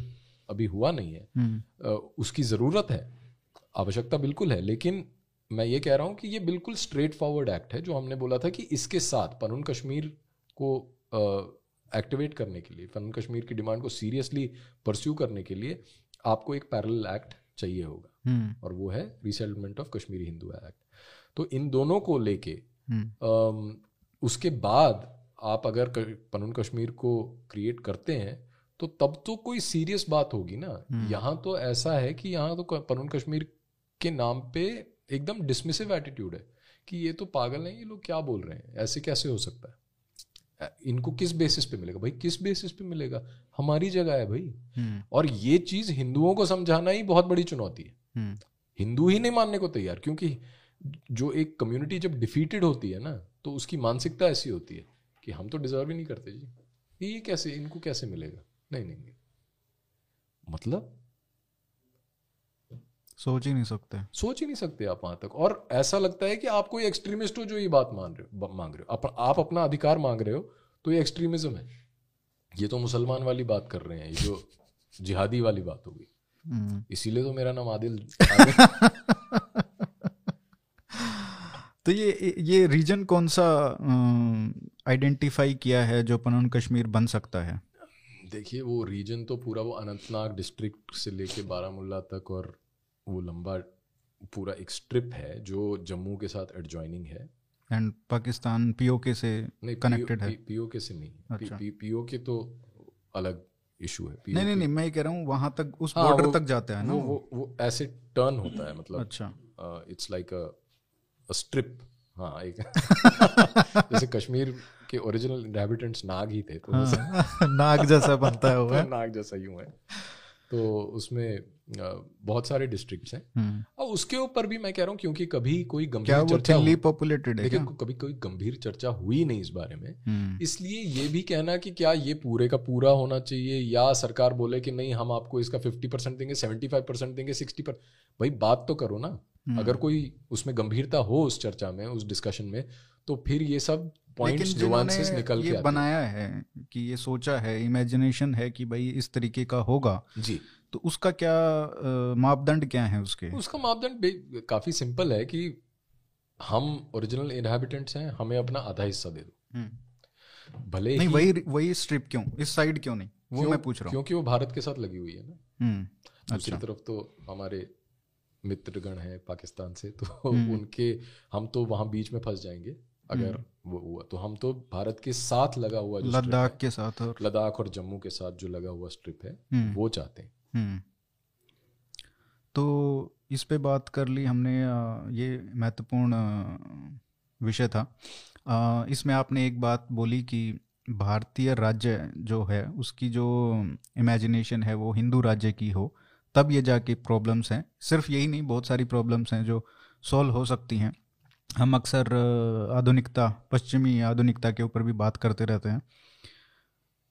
अभी हुआ नहीं है। हम्म। अ, उसकी ज़रूरत है आवश्यकता बिल्कुल है लेकिन मैं ये कह रहा हूँ कि ये बिल्कुल स्ट्रेट फॉरवर्ड एक्ट है जो हमने बोला था कि इसके साथ पनून कश्मीर को एक्टिवेट करने के लिए पनून कश्मीर की डिमांड को सीरियसली परस्यू करने के लिए आपको एक पैरल एक्ट चाहिए होगा। हम्म। और वो है resettlement of Kashmiri Hindu act तो इन दोनों को लेके अम, उसके बाद आप अगर पनून कश्मीर को क्रिएट करते हैं तो तब तो कोई सीरियस बात होगी ना। hmm. यहाँ तो ऐसा है कि यहाँ तो पनून कश्मीर के नाम पे एकदम डिसमिसिव एटीट्यूड है कि ये तो पागल है ये लोग क्या बोल रहे हैं? ऐसे कैसे हो सकता है? इनको किस बेसिस पे मिलेगा? भाई किस बेसिस पे मिलेगा? हमारी जगह है भाई। हम्म। और ये चीज़ हिंदुओं को समझाना ही बहुत बड़ी चुनौती है। हम्म। हिंदू ही नहीं मानने को तैयार क्योंकि जो एक कम्युनिटी जब डिफीटेड होती है ना तो उसकी मानसिकता ऐसी होती है कि हम तो डिजर्व ही नहीं करते जी। ये कैसे इनको कैसे मिलेगा? नहीं नहीं नहीं। मतलब सोच ही नहीं सकते। सोच ही नहीं सकते आप वहाँ तक। और ऐसा लगता है कि आप कोई एक्सट्रीमिस्ट हो जो ये बात मान रहे हो मांग रहे हो। आप, आप अपना अधिकार मांग रहे हो तो ये एक्सट्रीमिज्म है। ये तो मुसलमान वाली बात कर रहे हैं ये जो जिहादी वाली बात होगी हम्म। इसीलिए तो मेरा नाम आदिल *laughs* तो ये ये रीजन कौन सा आइडेंटिफाई किया है जो पनून कश्मीर बन सकता है? देखिए वो रीजन तो पूरा वो अनंतनाग डिस्ट्रिक्ट से लेके बारामुल्ला तक और वो लंबा पूरा एक स्ट्रिप है जो जम्मू के साथ एडजॉइनिंग है। एंड पाकिस्तान पीओके से नहीं कनेक्टेड है। पीओके से नहीं। अच्छा। पीओके तो अलग इशू है। नहीं नहीं नहीं मैं ये कह रहा हूँ वहाँ तक उस हाँ, बॉर्डर वो- तक जाता है ना वो वो। वो ऐसे टर्न होता है मतलब अच्छा। इट्स लाइक अ स्ट्रिप हाँ एक *laughs* जैसे कश्मीर के ओरिजिनल इंहेबिटेंट्स नाग ही थे तो हाँ, *laughs* नाग जैसा बनता है वो तो नाग जैसा यूँ है तो उसमें बहुत सारे डिस्ट्रिक्ट्स हैं। हम्म। और उसके ऊपर भी मैं कह रहा हूँ क्योंकि कभी कोई गंभीर वो चर्चा पॉपुलेटेड है कभी कोई गंभीर चर्चा हुई नहीं इस बारे में। हम्म, इसलिए ये भी कहना कि क्या ये पूरे का पूरा होना चाहिए या सरकार बोले कि नहीं हम आपको इसका फिफ्टी परसेंट देंगे सेवेंटी फाइव परसेंट देंगे सिक्सटी पर भाई बात तो करो ना। हम्म। अगर कोई उसमें गंभीरता हो उस चर्चा में उस डिस्कशन में तो फिर ये सब पॉइंट्स नुआंसेस निकल के बनाया है कि ये सोचा है इमेजिनेशन है कि भाई इस तरीके का होगा जी। तो उसका क्या मापदंड क्या है उसके? उसका मापदंड काफ़ी सिंपल है कि हम ओरिजिनल इनहेबिटेंट्स हैं हमें अपना आधा हिस्सा दे दो। हम्म। भले नहीं वही वही स्ट्रिप क्यों? इस साइड क्यों नहीं? वो क्यों- मैं पूछ रहा हूँ। क्योंकि वो भारत के साथ लगी हुई है ना। हम्म, दूसरी अच्छा। तरफ़ तो हमारे मित्रगण हैं पाकिस्तान से तो हम्म। उनके हम तो वहाँ बीच में फंस जाएँगे। अगर वो हुआ तो हम तो भारत के साथ लगा हुआ जो लद्दाख के साथ और लद्दाख और जम्मू के साथ जो लगा हुआ स्ट्रिप है हम्म, वो चाहते हैं। हम्म। तो इस पे बात कर ली हमने ये महत्वपूर्ण विषय था। इसमें आपने एक बात बोली कि भारतीय राज्य जो है उसकी जो इमेजिनेशन है वो हिंदू राज्य की हो तब ये जाके प्रॉब्लम्स हैं। सिर्फ़ यही नहीं बहुत सारी प्रॉब्लम्स हैं जो सॉल्व हो सकती हैं। हम अक्सर आधुनिकता, पश्चिमी आधुनिकता के ऊपर भी बात करते रहते हैं।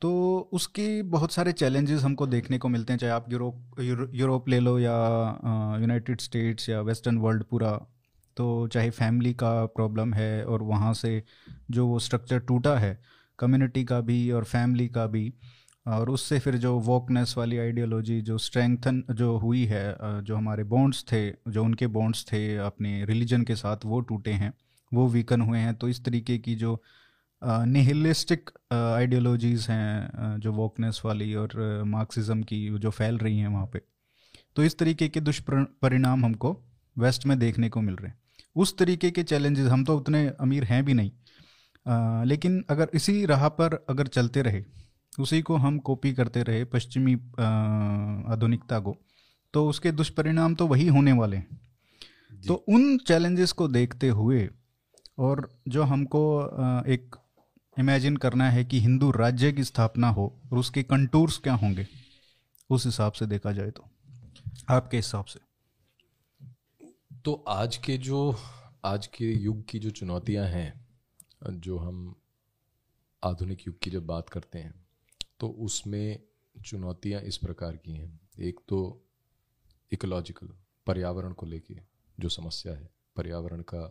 तो उसके बहुत सारे चैलेंजेस हमको देखने को मिलते हैं, चाहे आप यूरोप, यूरो- यूरोप ले लो या यूनाइटेड स्टेट्स या वेस्टर्न वर्ल्ड पूरा। तो चाहे फैमिली का प्रॉब्लम है और वहाँ से जो वो स्ट्रक्चर टूटा है, कम्युनिटी का भी और फैमिली का भी और उससे फिर जो वोकनेस वाली आइडियोलॉजी जो स्ट्रेंथन जो हुई है जो हमारे बॉन्ड्स थे जो उनके बॉन्ड्स थे अपने रिलीजन के साथ वो टूटे हैं वो वीकन हुए हैं। तो इस तरीके की जो निहिलिस्टिक आइडियोलॉजीज़ हैं जो वोकनेस वाली और मार्क्सिज्म की जो फैल रही हैं वहाँ पे। तो इस तरीके के दुष्परिणाम हमको वेस्ट में देखने को मिल रहे हैं। उस तरीके के चैलेंजेस हम तो उतने अमीर हैं भी नहीं। अ, लेकिन अगर इसी राह पर अगर चलते रहे उसी को हम कॉपी करते रहे पश्चिमी आधुनिकता को। तो उसके दुष्परिणाम तो वही होने वाले हैं। तो उन चैलेंजेस को देखते हुए और जो हमको एक इमेजिन करना है कि हिंदू राज्य की स्थापना हो और उसके कंटूर्स क्या होंगे उस हिसाब से देखा जाए तो। आपके हिसाब से। तो आज के जो आज के युग की जो चुनौतियाँ हैं जो हम आधुनिक युग की जब बात करते हैं तो उसमें चुनौतियाँ इस प्रकार की हैं। एक तो इकोलॉजिकल पर्यावरण को लेके जो समस्या है, पर्यावरण का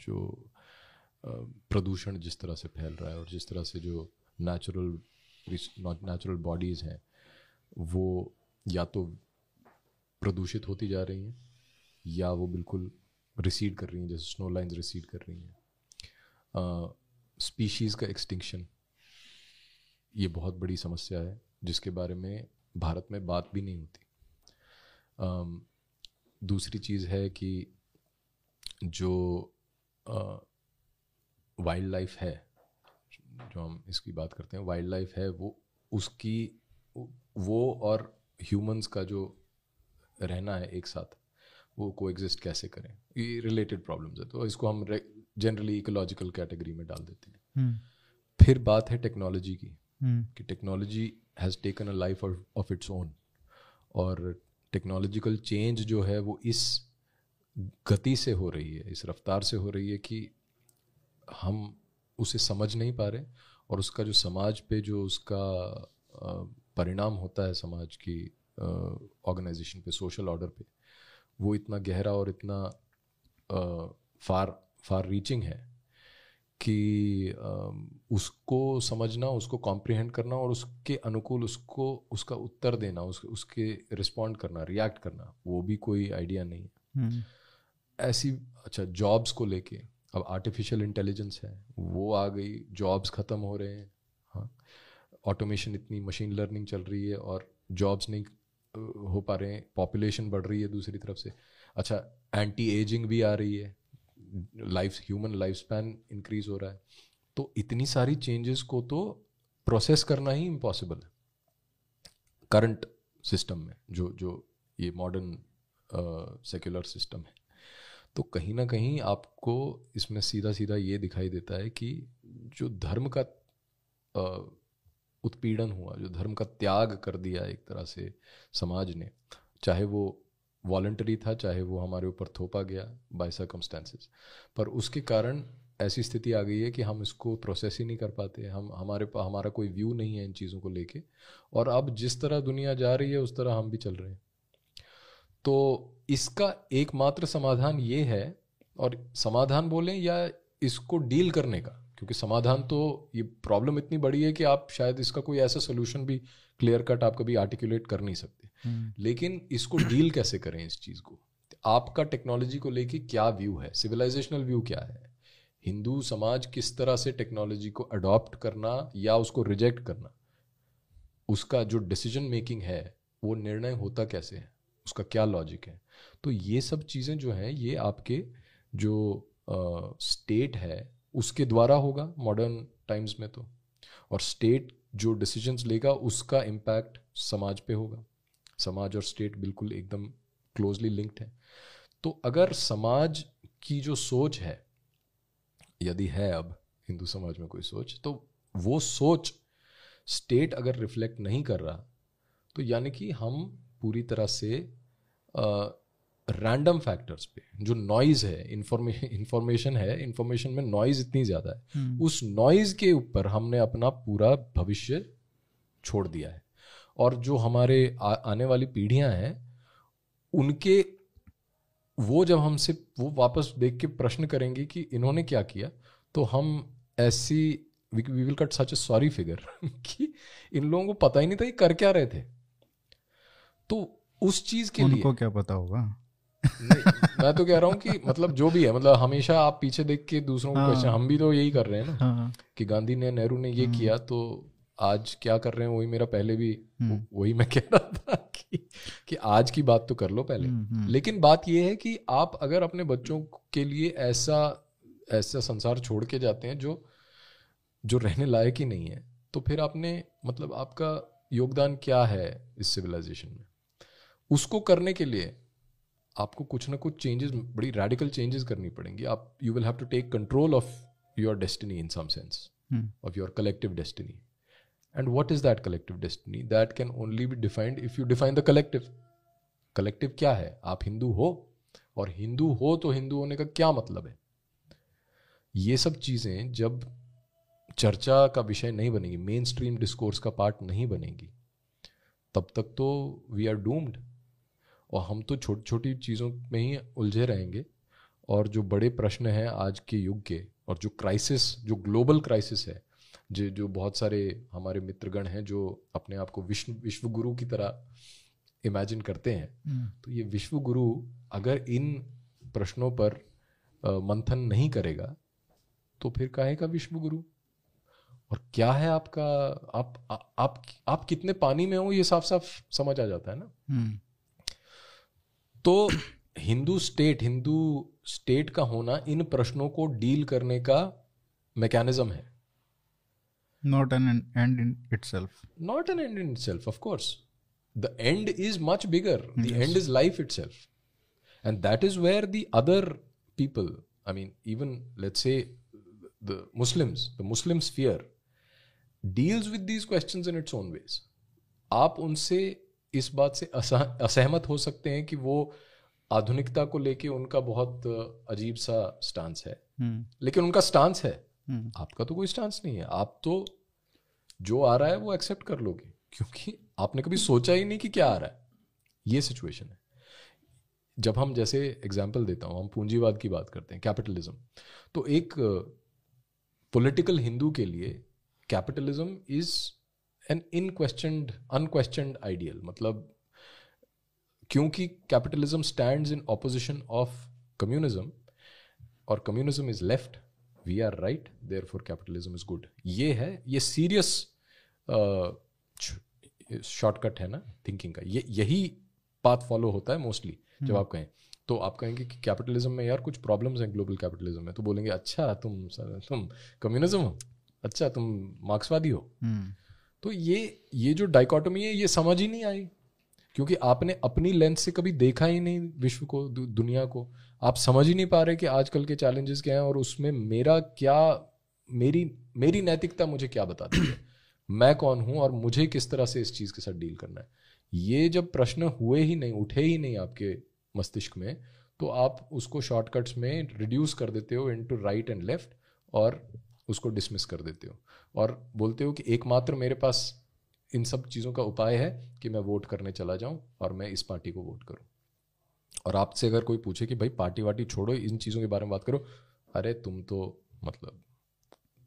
जो प्रदूषण जिस तरह से फैल रहा है और जिस तरह से जो नेचुरल नेचुरल बॉडीज़ हैं, वो या तो प्रदूषित होती जा रही हैं या वो बिल्कुल रिसीड कर रही हैं, जैसे स्नो लाइन्स रिसीड कर रही हैं। स्पीशीज़ का एक्सटिंक्शन ये बहुत बड़ी समस्या है जिसके बारे में भारत में बात भी नहीं होती। दूसरी चीज़ है कि जो वाइल्ड लाइफ है जो हम इसकी बात करते हैं वाइल्ड लाइफ है वो उसकी वो और ह्यूमंस का जो रहना है एक साथ वो को एग्जिस्ट कैसे करें? ये रिलेटेड प्रॉब्लम्स है तो इसको हम जनरली इकोलॉजिकल कैटेगरी में डाल देते हैं। हम्म, फिर बात है टेक्नोलॉजी की। कि technology has taken a life of its own और टेक्नोलॉजिकल चेंज जो है वो इस गति से हो रही है, इस रफ्तार से हो रही है कि हम उसे समझ नहीं पा रहे और उसका जो समाज पे जो उसका परिणाम होता है समाज की ऑर्गेनाइजेशन पे सोशल ऑर्डर पे, वो इतना गहरा और इतना फार फार रीचिंग है कि उसको समझना उसको कॉम्प्रिहेंड करना और उसके अनुकूल उसको उसका उत्तर देना उस, उसके रिस्पॉन्ड करना रिएक्ट करना वो भी कोई आइडिया नहीं है। हम्म, ऐसी अच्छा जॉब्स को लेके अब आर्टिफिशियल इंटेलिजेंस है वो आ गई जॉब्स ख़त्म हो रहे हैं हाँ। ऑटोमेशन इतनी मशीन लर्निंग चल रही है और जॉब्स नहीं हो पा रहे हैं पॉपुलेशन बढ़ रही है दूसरी तरफ़ से। अच्छा एंटी एजिंग भी आ रही है life human life span increase हो रहा है। तो इतनी सारी चेंजेस को तो प्रोसेस करना ही इम्पॉसिबल है। करंट सिस्टम में, जो जो ये मॉडर्न सेक्युलर सिस्टम है। तो कहीं ना कहीं आपको इसमें सीधा सीधा ये दिखाई देता है कि जो धर्म का उत्पीड़न हुआ, जो धर्म का त्याग कर दिया एक तरह से समाज ने, चाहे वो वॉलंटरी था, चाहे वो हमारे ऊपर थोपा गया बाय सर्कमस्टेंसेस पर उसके कारण ऐसी स्थिति आ गई है कि हम इसको प्रोसेस ही नहीं कर पाते हम, हमारे पास हमारा कोई व्यू नहीं है इन चीज़ों को लेके। और अब जिस तरह दुनिया जा रही है, उस तरह हम भी चल रहे हैं। तो इसका एकमात्र समाधान ये है, और समाधान बोलें या इसको डील करने का? क्योंकि समाधान तो ये प्रॉब्लम इतनी बड़ी है कि आप शायद इसका कोई ऐसा सोल्यूशन भी क्लियर कट आप कभी आर्टिकुलेट कर नहीं सकते। लेकिन इसको डील कैसे करें इस चीज़ को? आपका टेक्नोलॉजी को लेके क्या व्यू है? सिविलाइजेशनल व्यू क्या है? हिंदू समाज किस तरह से टेक्नोलॉजी को अडॉप्ट करना या उसको रिजेक्ट करना? उसका जो डिसीज़न मेकिंग है, वो निर्णय होता कैसे है? उसका क्या लॉजिक है? तो ये सब चीज़ें जो हैं, ये आपके जो स्टेट है, उसके द्वारा होगा मॉडर्न टाइम्स में तो। और स्टेट जो डिसीजंस लेगा, उसका इम्पैक्ट समाज पे होगा। समाज और स्टेट बिल्कुल एकदम क्लोजली लिंक्ड है। तो अगर समाज की जो सोच है यदि है अब हिंदू समाज में कोई सोच तो वो सोच स्टेट अगर रिफ्लेक्ट नहीं कर रहा तो यानी कि हम पूरी तरह से रैंडम फैक्टर्स पे जो नॉइज़ है इंफॉर्मेशन *laughs* है इंफॉर्मेशन में नॉइज़ इतनी ज़्यादा है हम्म, उस नॉइज़ के ऊपर हमने अपना पूरा भविष्य छोड़ दिया है। और जो हमारे आ, आने वाली पीढ़ियाँ हैं उनके वो जब हमसे वो वापस देख के प्रश्न करेंगे कि इन्होंने क्या किया तो हम ऐसी we will cut such a sorry figure कि इन लोगों को पता ही नहीं था ये कर क्या रहे थे तो उस चीज़ के उनको लिए क्या पता होगा नहीं, मैं तो कह रहा हूँ कि मतलब जो भी है मतलब हमेशा आप पीछे देख के दूसरों को हाँ। हम भी तो यही कर रहे हैं ना हाँ कि गांधी ने नेहरू ने ये हम्म। किया तो आज क्या कर रहे हैं वही मेरा पहले भी हम्म। वही मैं कह रहा था कि कि आज की बात तो कर लो पहले। हम्म, हम्म, लेकिन बात यह है कि आप अगर अपने बच्चों के लिए ऐसा ऐसा संसार छोड़ के जाते हैं जो जो रहने लायक ही नहीं है तो फिर आपने मतलब आपका योगदान क्या है इस सिविलाइजेशन में? उसको करने के लिए आपको कुछ ना कुछ चेंजेस बड़ी रेडिकल चेंजेस करनी पड़ेंगी। आप you will have to take control of your destiny in some sense of your collective destiny. And what is that collective destiny? That can only be defined if you define the collective. Collective क्या है आप हिंदू हो, और हिंदू हो तो हिंदू होने का क्या मतलब है ये सब चीज़ें जब चर्चा का विषय नहीं बनेगी मेन स्ट्रीम डिस्कोर्स का पार्ट नहीं बनेगी, तब तक तो वी आर डूम्ड और हम तो छोटी छोटी चीज़ों में ही उलझे रहेंगे और जो बड़े प्रश्न हैं आज के युग के, और जो क्राइसिस जो ग्लोबल क्राइसिस है जो जो बहुत सारे हमारे मित्रगण हैं जो अपने आप को विश्व विश्व गुरु की तरह इमेजिन करते हैं। हम्म, तो ये विश्व गुरु अगर इन प्रश्नों पर मंथन नहीं करेगा तो फिर काहे का विश्व गुरु और क्या है आपका आप आ, आप आप कितने पानी में हो ये साफ़ साफ़ समझ आ जाता है ना? हम्म, तो हिंदू स्टेट हिंदू स्टेट का होना इन प्रश्नों को डील करने का मैकेनिज्म है। Not an end in itself not an end in itself of course the end is much bigger the end is life itself and that is where the other people i mean even let's say the muslims the muslim sphere deals with these questions in its own ways आप उनसे इस बात से असह- असहमत हो सकते हैं कि वो आधुनिकता को लेके उनका बहुत अजीब सा स्टांस है लेकिन उनका स्टांस है आपका तो कोई स्टांस नहीं है। आप तो जो आ रहा है वो एक्सेप्ट कर लोगे, क्योंकि आपने कभी सोचा ही नहीं कि क्या आ रहा है। ये सिचुएशन है। जब हम जैसे एग्ज़ाम्पल देता हूँ, हम पूंजीवाद की बात करते हैं कैपिटलिज्म तो एक पॉलिटिकल हिंदू के लिए capitalism is an unquestioned unquestioned ideal मतलब क्योंकि capitalism stand in opposition of communism और communism is left we are right therefore capitalism is good ये है ये सीरियस शॉर्टकट है ना थिंकिंग का। ये यही पाथ फॉलो होता है मोस्टली जब आप कहें। तो आप कहेंगे कि कैपिटलिज्म में यार कुछ प्रॉब्लम्स हैं ग्लोबल कैपिटलिज्म में। तो बोलेंगे अच्छा तुम सर, तुम कम्युनिज्म हो? अच्छा तुम मार्क्सवादी हो? तो ये ये जो डाइकोटोमी है ये समझ ही नहीं आई। क्योंकि आपने अपनी लेंथ से कभी देखा ही नहीं विश्व को दु, दुनिया को। आप समझ ही नहीं पा रहे कि आजकल के चैलेंजेस क्या हैं और उसमें मेरा क्या मेरी मेरी नैतिकता मुझे क्या बताती है। *clears throat* मैं कौन हूँ और मुझे किस तरह से इस चीज़ के साथ डील करना है। ये जब प्रश्न हुए ही नहीं उठे ही नहीं आपके मस्तिष्क में तो आप उसको शॉर्टकट्स में रिड्यूस कर देते हो इनटू राइट एंड लेफ़्ट और उसको डिसमिस कर देते हो। और बोलते हो कि एकमात्र मेरे पास इन सब चीज़ों का उपाय है कि मैं वोट करने चला जाऊँ और मैं इस पार्टी को वोट करूँ। और आपसे अगर कोई पूछे कि भाई पार्टी वार्टी छोड़ो, इन चीज़ों के बारे में बात करो, अरे तुम तो मतलब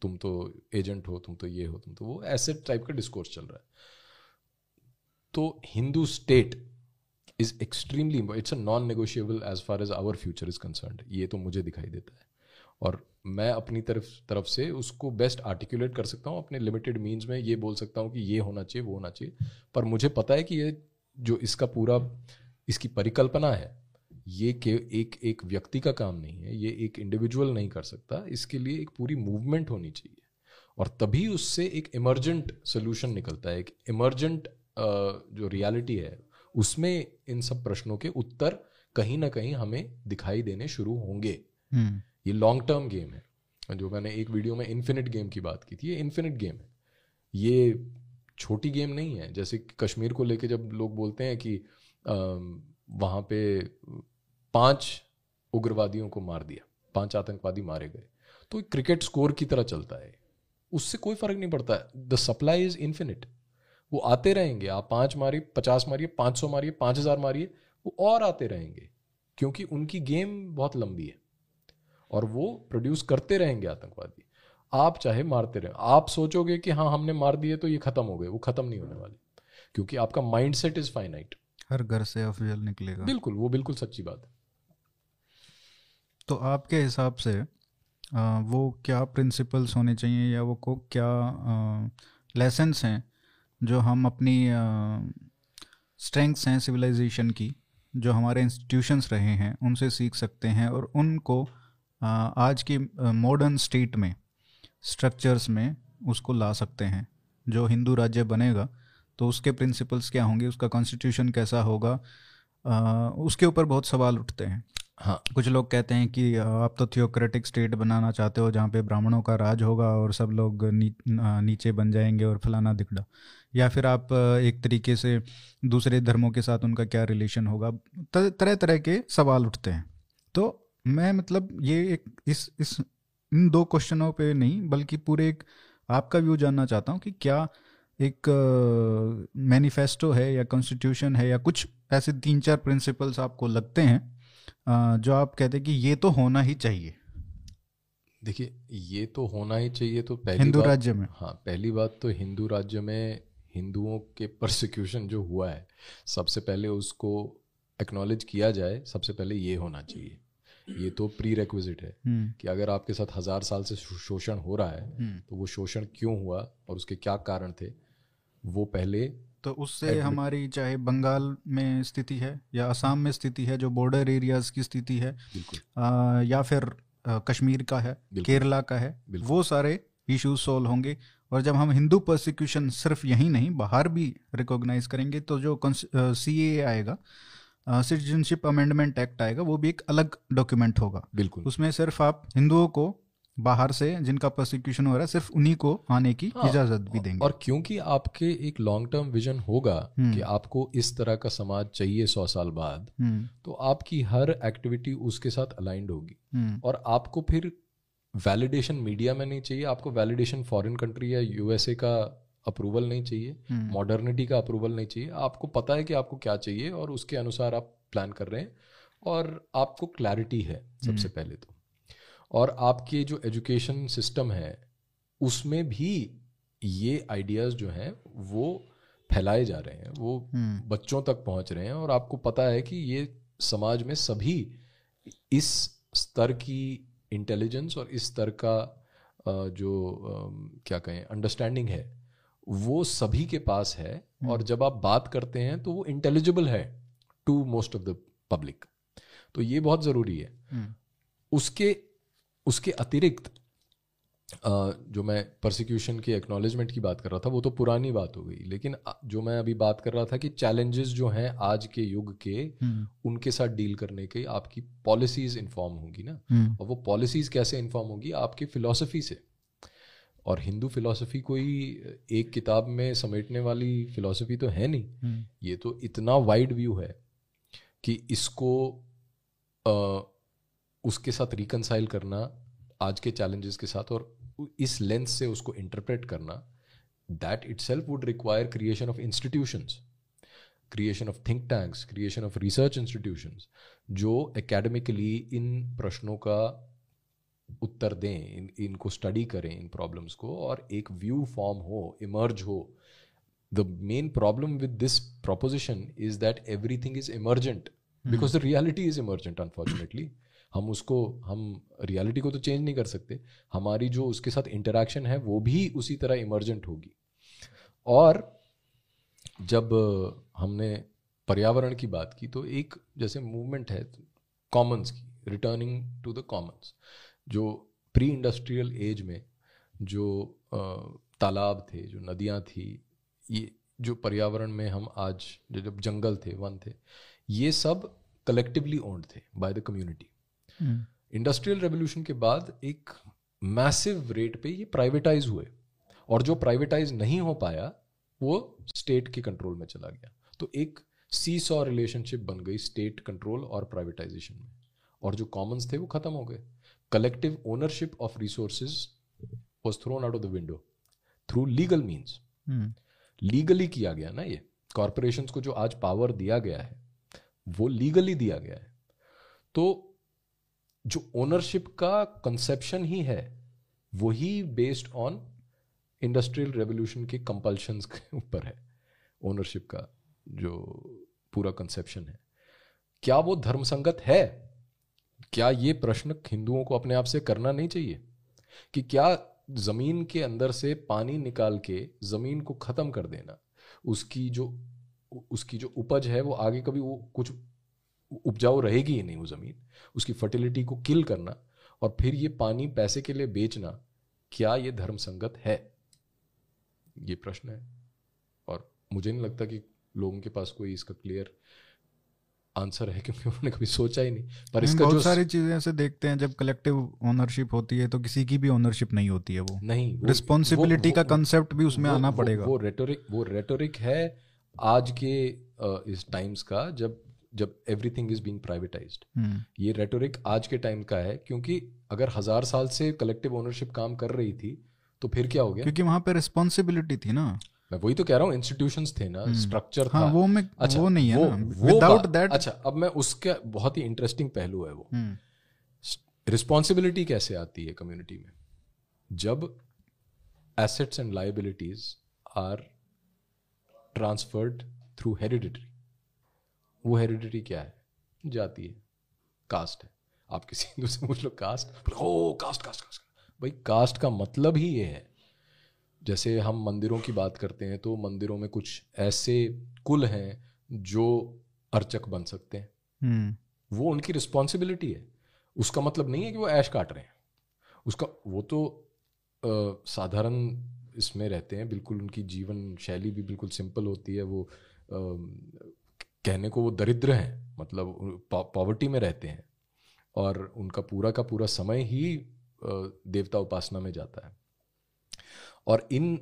तुम तो एजेंट हो, तुम तो ये हो, तुम तो वो, ऐसे टाइप का डिस्कोर्स चल रहा है। तो Hindu state is extremely it's a non negotiable as far as our future is concern ये तो मुझे दिखाई देता है। और मैं अपनी तरफ़ तरफ़ से उसको बेस्ट आर्टिकुलेट कर सकता हूँ, अपने लिमिटेड मीन्स में ये बोल सकता हूँ कि ये होना चाहिए, वो होना चाहिए। पर मुझे पता है कि ये जो इसका पूरा, इसकी परिकल्पना है, ये के एक एक व्यक्ति का काम नहीं है, ये एक इंडिविजुअल नहीं कर सकता, इसके लिए एक पूरी मूवमेंट होनी चाहिए। और तभी उससे एक इमरजेंट सोल्यूशन निकलता है, एक इमरजेंट जो रियलिटी है, उसमें इन सब प्रश्नों के उत्तर कहीं ना कहीं हमें दिखाई देने शुरू होंगे। ये लॉन्ग टर्म गेम है। जो मैंने एक वीडियो में इन्फिनिट गेम की बात की थी, ये इन्फिनिट गेम है। ये छोटी गेम नहीं है। जैसे कश्मीर को लेके जब लोग बोलते हैं कि वहाँ पे पाँच उग्रवादियों को मार दिया, पाँच आतंकवादी मारे गए तो क्रिकेट स्कोर की तरह चलता है। उससे कोई फ़र्क नहीं पड़ता। द सप्लाई इज़ इन्फिनिट वो आते रहेंगे। आप पाँच मारिए, पचास मारिए, पाँच सौ मारिए, पाँच हज़ार मारिए, वो और आते रहेंगे। क्योंकि उनकी गेम बहुत लंबी है। और वो प्रोड्यूस करते रहेंगे आतंकवादी। आप चाहे मारते रहे। आप सोचोगे कि हाँ हमने मार दिए तो ये खत्म हो गए। वो खत्म नहीं होने वाले। क्योंकि आपका माइंड सेट इज़ फाइनाइट हर घर से अफजल निकलेगा। बिल्कुल वो बिल्कुल सच्ची बात है। तो आपके हिसाब से आ, वो क्या प्रिंसिपल्स होने चाहिए या वो को क्या लेसन्स हैं जो हम अपनी स्ट्रेंथ्स हैं सिविलाइजेशन की जो हमारे इंस्टीट्यूशंस रहे हैं उनसे सीख सकते हैं और उनको आज की मॉडर्न स्टेट में स्ट्रक्चर्स में उसको ला सकते हैं। जो हिंदू राज्य बनेगा तो उसके प्रिंसिपल्स क्या होंगे उसका कॉन्स्टिट्यूशन कैसा होगा आ, उसके ऊपर बहुत सवाल उठते हैं। हाँ। कुछ लोग कहते हैं कि आप तो थियोक्रेटिक स्टेट बनाना चाहते हो जहाँ पे ब्राह्मणों का राज होगा और सब लोग नी, नीचे बन जाएँगे और फलाना दिखड़ा। या फिर आप एक तरीके से दूसरे धर्मों के साथ उनका क्या रिलेशन होगा तरह तरह के सवाल उठते हैं। तो मैं मतलब ये एक इस इस इन दो क्वेश्चनों पे नहीं बल्कि पूरे एक आपका व्यू जानना चाहता हूँ कि क्या एक मैनिफेस्टो है या कॉन्स्टिट्यूशन है या कुछ ऐसे तीन चार प्रिंसिपल्स आपको लगते हैं जो आप कहते हैं कि ये तो होना ही चाहिए। देखिए ये तो होना ही चाहिए तो पहली हिंदू राज्य में। हाँ पहली बात तो हिंदू राज्य में हिंदुओं के प्रोसिक्यूशन जो हुआ है सबसे पहले उसको एक्नॉलेज किया जाए सबसे पहले ये होना चाहिए। ये तो प्री रेक्विजिट है कि अगर आपके साथ हज़ार साल से शोषण हो रहा है तो वो शोषण क्यों हुआ और उसके क्या कारण थे वो पहले तो उससे हमारी चाहे बंगाल में स्थिति है या असम में स्थिति है जो बॉर्डर एरियाज़ की स्थिति है आ, या फिर अ, कश्मीर का है केरला का है वो सारे इश्यूज़ सॉल्व होंगे। और जब हम हिंदू प्रोसिक्यूशन सिर्फ़ यहीं नहीं बाहर भी रिकॉग्नाइज करेंगे तो जो सीए आएगा सिटीजनशिप अमेंडमेंट एक्ट आएगा वो भी एक अलग डॉक्यूमेंट होगा। बिल्कुल। उसमें सिर्फ़ आप हिंदुओं को बाहर से जिनका प्रोसिक्यूशन हो रहा है सिर्फ़ उन्हीं को आने की हाँ, इजाज़त भी देंगे। और क्योंकि आपके एक लॉन्ग टर्म विजन होगा हम्म। कि आपको इस तरह का समाज चाहिए सौ साल बाद हम्म, तो आपकी हर एक्टिविटी उसके साथ अलाइंड होगी। हम्म, और आपको फिर वैलिडेशन मीडिया में नहीं चाहिए आपको वैलिडेशन फॉरेन कंट्री या यूएसए का अप्रूवल नहीं चाहिए हम्म, मॉडर्निटी का अप्रूवल नहीं चाहिए। आपको पता है कि आपको क्या चाहिए और उसके अनुसार आप प्लान कर रहे हैं और आपको क्लैरिटी है सबसे पहले तो। और आपके जो एजुकेशन सिस्टम है उसमें भी ये आइडियाज़ जो हैं वो फैलाए जा रहे हैं वो हम्म, बच्चों तक पहुँच रहे हैं और आपको पता है कि ये समाज में सभी इस स्तर की इंटेलिजेंस और इस स्तर का जो क्या कहें अंडरस्टैंडिंग है वो सभी के पास है और जब आप बात करते हैं तो वो इंटेलिजिबल है to most of the public तो ये बहुत ज़रूरी है। हम्म, उसके उसके अतिरिक्त जो मैं परसिक्यूशन के एक्नॉलेजमेंट की बात कर रहा था वो तो पुरानी बात हो गई। लेकिन जो मैं अभी बात कर रहा था कि चैलेंजेस जो हैं आज के युग के हम्म, उनके साथ डील करने के आपकी पॉलिसीज़ इन्फॉर्म होंगी ना। हम्म, और वो पॉलिसीज़ कैसे इन्फॉर्म होगी? आपकी फिलोसफी से। और हिंदू फिलॉसफी कोई एक किताब में समेटने वाली फिलॉसफी तो है नहीं। हम्म, ये तो इतना वाइड व्यू है कि इसको अ, उसके साथ रिकनसाइल करना आज के चैलेंजेस के साथ और इस लेंस से उसको इंटरप्रेट करना that itself would require creation of institutions creation of think tanks creation of research institutions जो एकेडमिकली इन प्रश्नों का उत्तर दें इन इनको स्टडी करें इन प्रॉब्लम्स को और एक व्यू फॉर्म हो इमर्ज हो। The main problem with this proposition is that everything is emergent because the reality is emergent unfortunately. *coughs* हम उसको हम रियलिटी को तो चेंज नहीं कर सकते। हमारी जो उसके साथ इंटरेक्शन है वो भी उसी तरह इमर्जेंट होगी। और जब हमने पर्यावरण की बात की तो एक जैसे मूवमेंट है कॉमन्स की रिटर्निंग टू द कॉमन्स जो प्री इंडस्ट्रियल एज में जो तालाब थे जो नदियाँ थी ये जो पर्यावरण में हम आज जो जब जंगल थे वन थे ये सब कलेक्टिवली ओन्ड थे by the community industrial revolution के बाद एक मैसिव रेट पे ये प्राइवेटाइज हुए और जो प्राइवेटाइज नहीं हो पाया वो स्टेट के कंट्रोल में चला गया। तो एक सी सॉ रिलेशनशिप बन गई स्टेट कंट्रोल और प्राइवेटाइजेशन में और जो कॉमन्स थे वो खत्म हो गए। Collective ownership of resources was thrown out of the window through legal means hmm, legally किया गया ना ये? कॉरपोरेशंस को जो आज पावर दिया गया है वो लीगली दिया गया है। तो जो ओनरशिप का कंसेप्शन ही है वही बेस्ड ऑन इंडस्ट्रियल रेवोल्यूशन के कंपल्शंस के ऊपर है। ओनरशिप का जो पूरा कंसेप्शन है। क्या वो धर्मसंगत है? क्या ये प्रश्न हिंदुओं को अपने आप से करना नहीं चाहिए? कि क्या ज़मीन के अंदर से पानी निकाल के ज़मीन को खत्म कर देना? उसकी जो उसकी जो उपज है, वो आगे कभी वो कुछ उपजाऊ रहेगी ही नहीं वो ज़मीन। उसकी फर्टिलिटी को किल करना और फिर ये पानी पैसे के लिए बेचना, क्या ये धर्म संगत है? ये प्रश्न है। और मुझे नहीं लगता कि लोगों के पास कोई इसका क्लियर आंसर है क्योंकि उन्होंने कभी सोचा ही नहीं। पर इसका बहुत जो सारी चीज़ें ऐसे देखते हैं जब कलेक्टिव ओनरशिप होती है तो किसी की भी ओनरशिप नहीं होती है वो। नहीं रिस्पॉन्सिबिलिटी का कंसेप्ट भी उसमें वो- आना पड़ेगा। वो रेटोरिक वो रेटोरिक है आज के इस टाइम्स का जब जब एवरीथिंग इज़ बीइंग प्राइवेटाइज्ड ये रेटोरिक आज के टाइम का है क्योंकि अगर हज़ार साल से कलेक्टिव ओनरशिप काम कर रही थी तो फिर क्या हो गया? क्योंकि वहाँ पे रिस्पॉन्सिबिलिटी थी ना। मैं वही तो कह रहा हूँ इंस्टीट्यूशंस थे ना स्ट्रक्चर था हाँ वो में अच्छा वो नहीं है वो- ना। विदाउट दैट अच्छा अब मैं उसका बहुत ही इंटरेस्टिंग पहलू है वो। रिस्पॉन्सिबिलिटी कैसे आती है कम्युनिटी में? जब assets and liabilities are transferred through hereditary वो हेरिडिटी क्या है? जाती है। कास्ट है। आप किसी *laughs* हिंदू से पूछ लो कास्ट ओ कास्ट कास्ट कास्ट भाई कास्ट का मतलब ही ये है जैसे हम मंदिरों की बात करते हैं तो मंदिरों में कुछ ऐसे कुल हैं जो अर्चक बन सकते हैं। हम्म, वो उनकी रिस्पॉन्सिबिलिटी है। उसका मतलब नहीं है कि वो ऐश काट रहे हैं। उसका वो तो साधारण इसमें रहते हैं बिल्कुल उनकी जीवन शैली भी बिल्कुल सिंपल होती है। वो आ, कहने को वो दरिद्र हैं मतलब पॉवर्टी में रहते हैं। और उनका पूरा का पूरा समय ही देवता उपासना में जाता है। और इन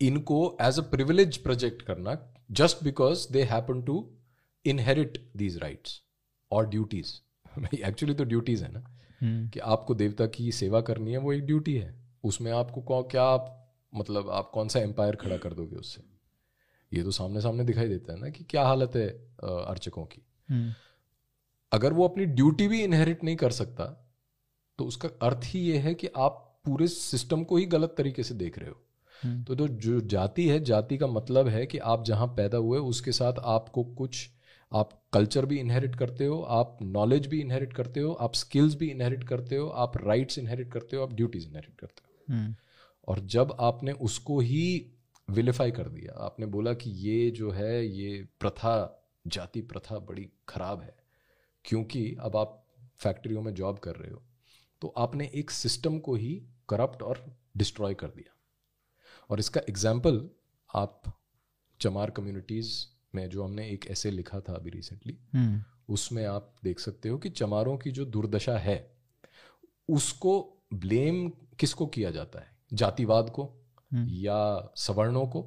इनको एज अ प्रिविलेज प्रोजेक्ट करना just because they happen to inherit these rights और ड्यूटीज़ एक्चुअली तो ड्यूटीज़ है ना। hmm. कि आपको देवता की सेवा करनी है वो एक ड्यूटी है। उसमें आपको क्या आप मतलब आप कौन सा एम्पायर खड़ा कर दोगे उससे? ये तो सामने सामने दिखाई देता है ना कि क्या हालत है अर्चकों की। hmm. अगर वो अपनी ड्यूटी भी इनहेरिट नहीं कर सकता तो उसका अर्थ ही ये है कि आप पूरे सिस्टम को ही गलत तरीके से देख रहे हो हम्म। तो, तो जो जाति है जाति का मतलब है कि आप जहाँ पैदा हुए उसके साथ आपको कुछ आप कल्चर भी इनहेरिट करते हो आप नॉलेज भी इनहेरिट करते हो आप स्किल्स भी इनहेरिट करते हो आप राइट्स इनहेरिट करते हो आप ड्यूटीज़ इनहेरिट करते हो हम्म। और जब आपने उसको ही विलिफाई कर दिया आपने बोला कि ये जो है ये प्रथा जाति प्रथा बड़ी खराब है क्योंकि अब आप फैक्ट्रियों में जॉब कर रहे हो तो आपने एक सिस्टम को ही करप्ट और डिस्ट्रॉय कर दिया और इसका एग्ज़ाम्पल आप चमार कम्युनिटीज़ में जो हमने एक ऐसे लिखा था अभी रिसेंटली हम्म। उसमें आप देख सकते हो कि चमारों की जो दुर्दशा है उसको ब्लेम किसको किया जाता है जातिवाद को हम्म। या सवर्णों को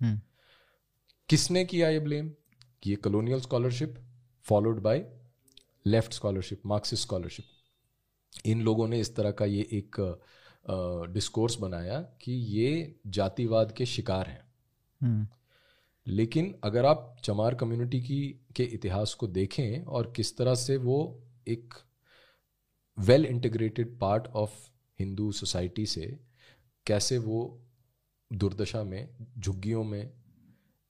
हम्म। किसने किया ये ब्लेम ये colonial scholarship followed by left scholarship Marxist scholarship इन लोगों ने इस तरह का ये एक डिस्कोर्स बनाया कि ये जातिवाद के शिकार हैं। हम्म। लेकिन अगर आप चमार कम्युनिटी की के इतिहास को देखें और किस तरह से वो एक well integrated part of Hindu society से कैसे वो दुर्दशा में झुग्गियों में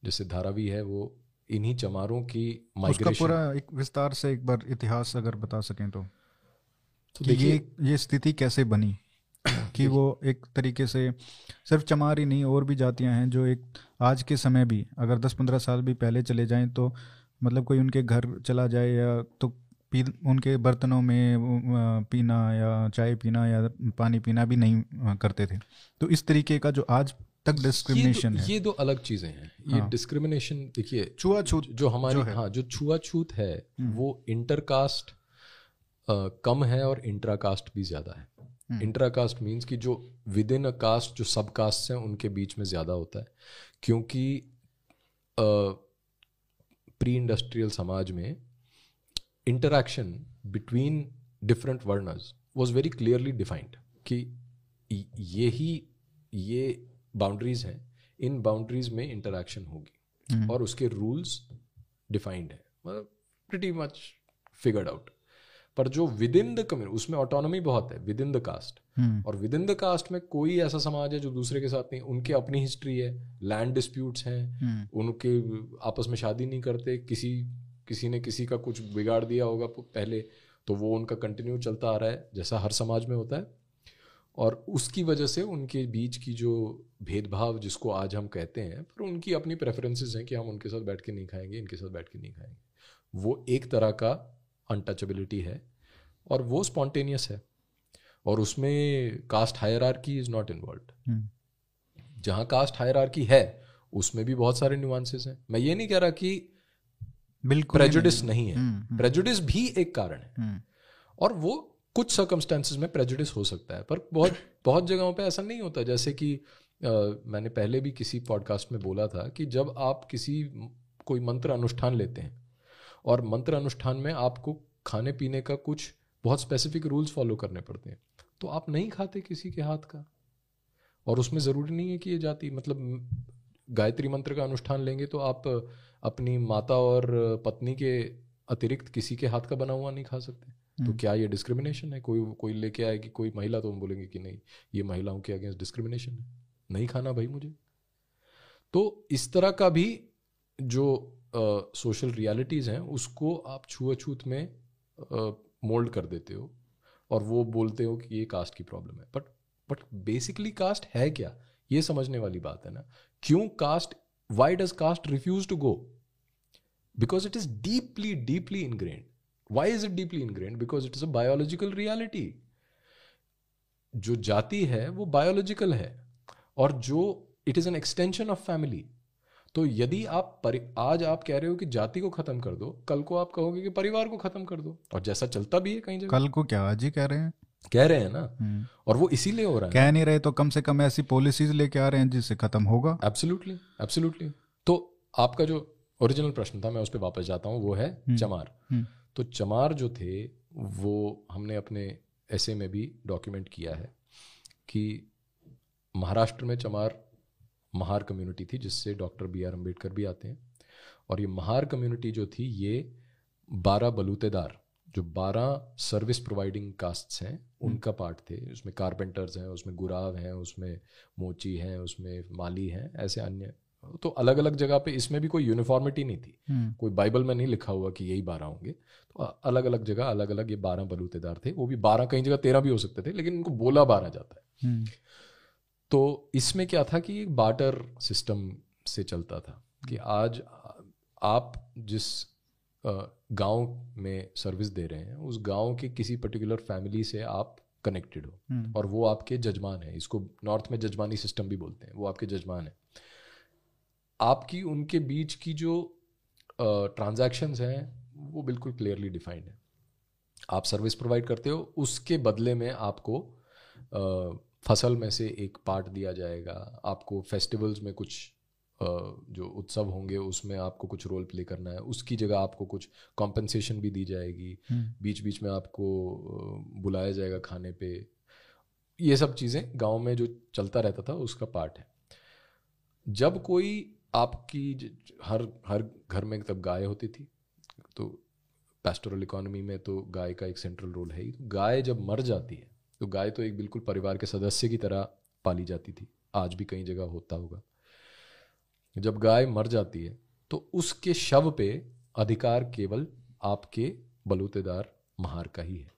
जैसे धारावी है वो इन्हीं चमारों की माइग्रेशन पूरा एक विस्तार से एक बार इतिहास अगर बता सकें तो, तो देखिए ये, ये स्थिति कैसे बनी? कि वो एक तरीके से सिर्फ़ चमार ही नहीं और भी जातियाँ हैं जो एक आज के समय भी अगर दस पंद्रह साल भी पहले चले जाएँ तो मतलब कोई उनके घर चला जाए या तो पी उनके बर्तनों में पीना या चाय पीना या पानी पीना भी नहीं करते थे। तो इस तरीके का जो आज तक डिस्क्रिमिनेशन है। ये दो अलग चीज़ें हैं। ये हाँ। डिस्क्रिमिनेशन देखिए छुआछूत जो हमारे जो हाँ। जो छुआछूत है हम्म। वो इंटरकास्ट कम है और इंट्राकास्ट भी ज़्यादा है। इंट्राकास्ट हम्म। मीन्स कि जो विद इन अ कास्ट जो सब कास्ट हैं उनके बीच में ज़्यादा होता है। क्योंकि प्री इंडस्ट्रियल समाज में interaction between different varnas was very clearly defined कि ये ही ये बाउंड्रीज हैं। इन बाउंड्रीज में इंटरेक्शन होगी। हम्म। और उसके रूल्स डिफाइंड है। मतलब प्रिटी मच फिगर्ड आउट पर जो विद इन द कम्युनिटी उसमें ऑटोनॉमी बहुत है विद इन द कास्ट और विद इन द कास्ट में कोई ऐसा समाज है जो दूसरे के साथ नहीं उनकी अपनी हिस्ट्री है लैंड डिस्प्यूट्स हैं hmm. उनके आपस में शादी नहीं करते किसी किसी ने किसी का कुछ बिगाड़ दिया होगा पहले तो वो उनका कंटिन्यू चलता आ रहा है जैसा हर समाज में होता है। और उसकी वजह से उनके बीच की जो भेदभाव जिसको आज हम कहते हैं पर उनकी अपनी प्रेफरेंसेस हैं कि हम उनके साथ बैठ के नहीं खाएँगे इनके साथ बैठ के नहीं खाएँगे। वो एक तरह का अनटचेबिलिटी है और वो स्पॉन्टेनियस है और उसमें caste higher is not involve जहाँ कास्ट हायर है उसमें भी बहुत सारे न्यूआंसेस हैं। मैं ये नहीं कह रहा कि बिल्कुल प्रेजुडिस नहीं, नहीं है। प्रेजुडिस हम्म, हम्म। भी एक कारण है। हम्म। और वो कुछ सर्कमस्टेंसेज में प्रेजुडिस हो सकता है पर बहुत बहुत जगहों पे ऐसा नहीं होता। जैसे कि आ, मैंने पहले भी किसी पॉडकास्ट में बोला था कि जब आप किसी कोई मंत्र अनुष्ठान लेते हैं और मंत्र अनुष्ठान में आपको खाने पीने का कुछ बहुत स्पेसिफिक रूल्स फॉलो करने पड़ते हैं। तो आप नहीं खाते किसी के हाथ का। और उसमें ज़रूरी नहीं है कि ये जाति मतलब गायत्री मंत्र का अनुष्ठान लेंगे तो आप अपनी माता और पत्नी के अतिरिक्त किसी के हाथ का बना हुआ नहीं खा सकते। तो हम्म। क्या ये डिस्क्रिमिनेशन है? कोई कोई लेके आएगी कोई महिला तो हम बोलेंगे कि नहीं ये महिलाओं के अगेंस्ट डिस्क्रिमिनेशन है। नहीं खाना भाई मुझे। तो इस तरह का भी जो सोशल uh, रियलिटीज़ हैं उसको आप छुआछूत में मोल्ड uh, कर देते हो और वो बोलते हो कि ये कास्ट की प्रॉब्लम है। बट बट बेसिकली कास्ट है क्या? ये समझने वाली बात है ना। क्यों caste why does caste refuse to go because it is deeply deeply ingrain why is it deeply ingrain because it is a biological reality जो जाति है वो बायोलॉजिकल है। और जो it is an extension of family तो यदि आप परि, आज आप कह रहे हो कि जाति को खत्म कर दो कल को आप कहोगे कि परिवार को खत्म कर दो और जैसा चलता भी है कहीं जगह। कल को क्या? आज ही कह रहे हैं। कह रहे हैं ना? और वो इसीलिए हो रहा है कह नहीं रहे तो कम से कम ऐसी पॉलिसीज़ लेके आ रहे हैं जिससे खत्म होगा। एब्सोल्युटली एब्सोल्युटली तो आपका जो ओरिजिनल प्रश्न था मैं उस पर वापस जाता हूँ वो है चमार। तो चमार जो थे वो हमने अपने ऐसे में भी डॉक्यूमेंट किया है कि महाराष्ट्र में चमार महार कम्युनिटी थी जिससे डॉक्टर बी आर अंबेडकर भी आते हैं। और ये महार कम्युनिटी जो थी ये बारह बलूतेदार जो बारह सर्विस प्रोवाइडिंग कास्ट्स हैं उनका पार्ट थे। उसमें कारपेंटर्स हैं उसमें गुराव हैं उसमें मोची हैं उसमें माली हैं ऐसे अन्य। तो अलग अलग जगह पे इसमें भी कोई यूनिफॉर्मिटी नहीं थी। हम्म। कोई बाइबल में नहीं लिखा हुआ कि यही बारह होंगे। तो अलग अलग जगह अलग अलग ये बारह बलूतेदार थे। वो भी बारह कई जगह तेरह भी हो सकते थे लेकिन इनको बोला बारह जाता है। हम्म। तो इसमें क्या था कि एक बाटर सिस्टम से चलता था कि आज आप जिस गाँव में सर्विस दे रहे हैं उस गाँव के किसी पर्टिकुलर फैमिली से आप कनेक्टेड हो। हम्म। और वो आपके जजमान है। इसको नॉर्थ में जजमानी सिस्टम भी बोलते हैं। वो आपके जजमान है। आपकी उनके बीच की जो ट्रांजैक्शंस हैं वो बिल्कुल क्लियरली डिफाइंड है। आप सर्विस प्रोवाइड करते हो उसके बदले में आपको फ़सल में से एक पार्ट दिया जाएगा। आपको फेस्टिवल्स में कुछ जो उत्सव होंगे उसमें आपको कुछ रोल प्ले करना है। उसकी जगह आपको कुछ कॉम्पनसेशन भी दी जाएगी। हम्म। बीच बीच में आपको बुलाया जाएगा खाने पे। ये सब चीज़ें गाँव में जो चलता रहता था उसका पार्ट है। जब कोई आपकी हर हर घर में तब गाय होती थी तो पेस्टोरल इकोनॉमी में तो गाय का एक सेंट्रल रोल है ही। तो गाय जब मर जाती है तो गाय तो एक बिल्कुल परिवार के सदस्य की तरह पाली जाती थी। आज भी कई जगह होता होगा। जब गाय मर जाती है तो उसके शव पे अधिकार केवल आपके बलूतेदार महार का ही है।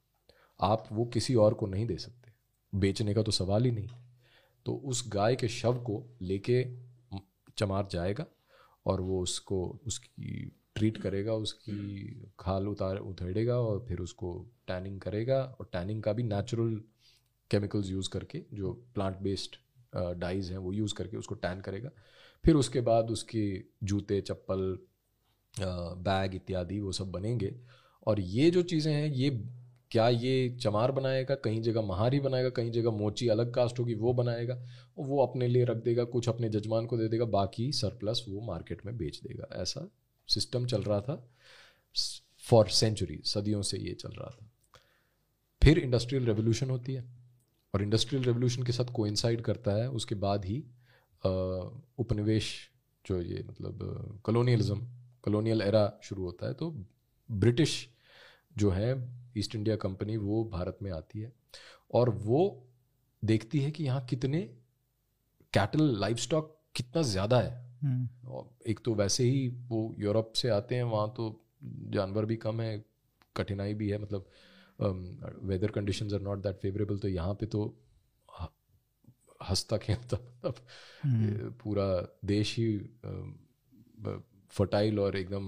आप वो किसी और को नहीं दे सकते। बेचने का तो सवाल ही नहीं। तो उस गाय के शव को लेके चमार जाएगा और वो उसको, उसकी ट्रीट करेगा, उसकी खाल उतार, उधेड़ेगा और फिर उसको टैनिंग करेगा और टैनिंग का भी नेचुरल केमिकल्स यूज़ करके, जो प्लांट बेस्ड डाइज हैं, वो यूज़ करके उसको टैन करेगा। फिर उसके बाद उसके जूते, चप्पल बैग इत्यादि वो सब बनेंगे। और ये जो चीज़ें हैं, ये क्या ये चमार बनाएगा, कहीं जगह महारी बनाएगा, कहीं जगह मोची अलग कास्ट होगी, वो बनाएगा, वो अपने लिए रख देगा, कुछ अपने जजमान को दे देगा, बाकी सरप्लस वो मार्केट में बेच देगा। ऐसा सिस्टम चल रहा था फॉर सेंचुरी, सदियों से ये चल रहा था। फिर इंडस्ट्रियल रेवोल्यूशन होती है और इंडस्ट्रियल रेवोल्यूशन के साथ कोइंसाइड करता है, उसके बाद ही उपनिवेश जो ये मतलब कॉलोनियलिज्म, कॉलोनियल एरा शुरू होता है। तो ब्रिटिश जो है, ईस्ट इंडिया कंपनी, वो भारत में आती है और वो देखती है कि यहाँ कितने, कैटल लाइफ स्टॉक कितना ज़्यादा है। हम्म। एक तो वैसे ही वो यूरोप से आते हैं वहाँ तो जानवर भी कम है कठिनाई भी है मतलब weather conditions are not that favourable तो यहाँ पे तो हंसता खेलता मतलब हम्म। पूरा देश ही फर्टाइल और एकदम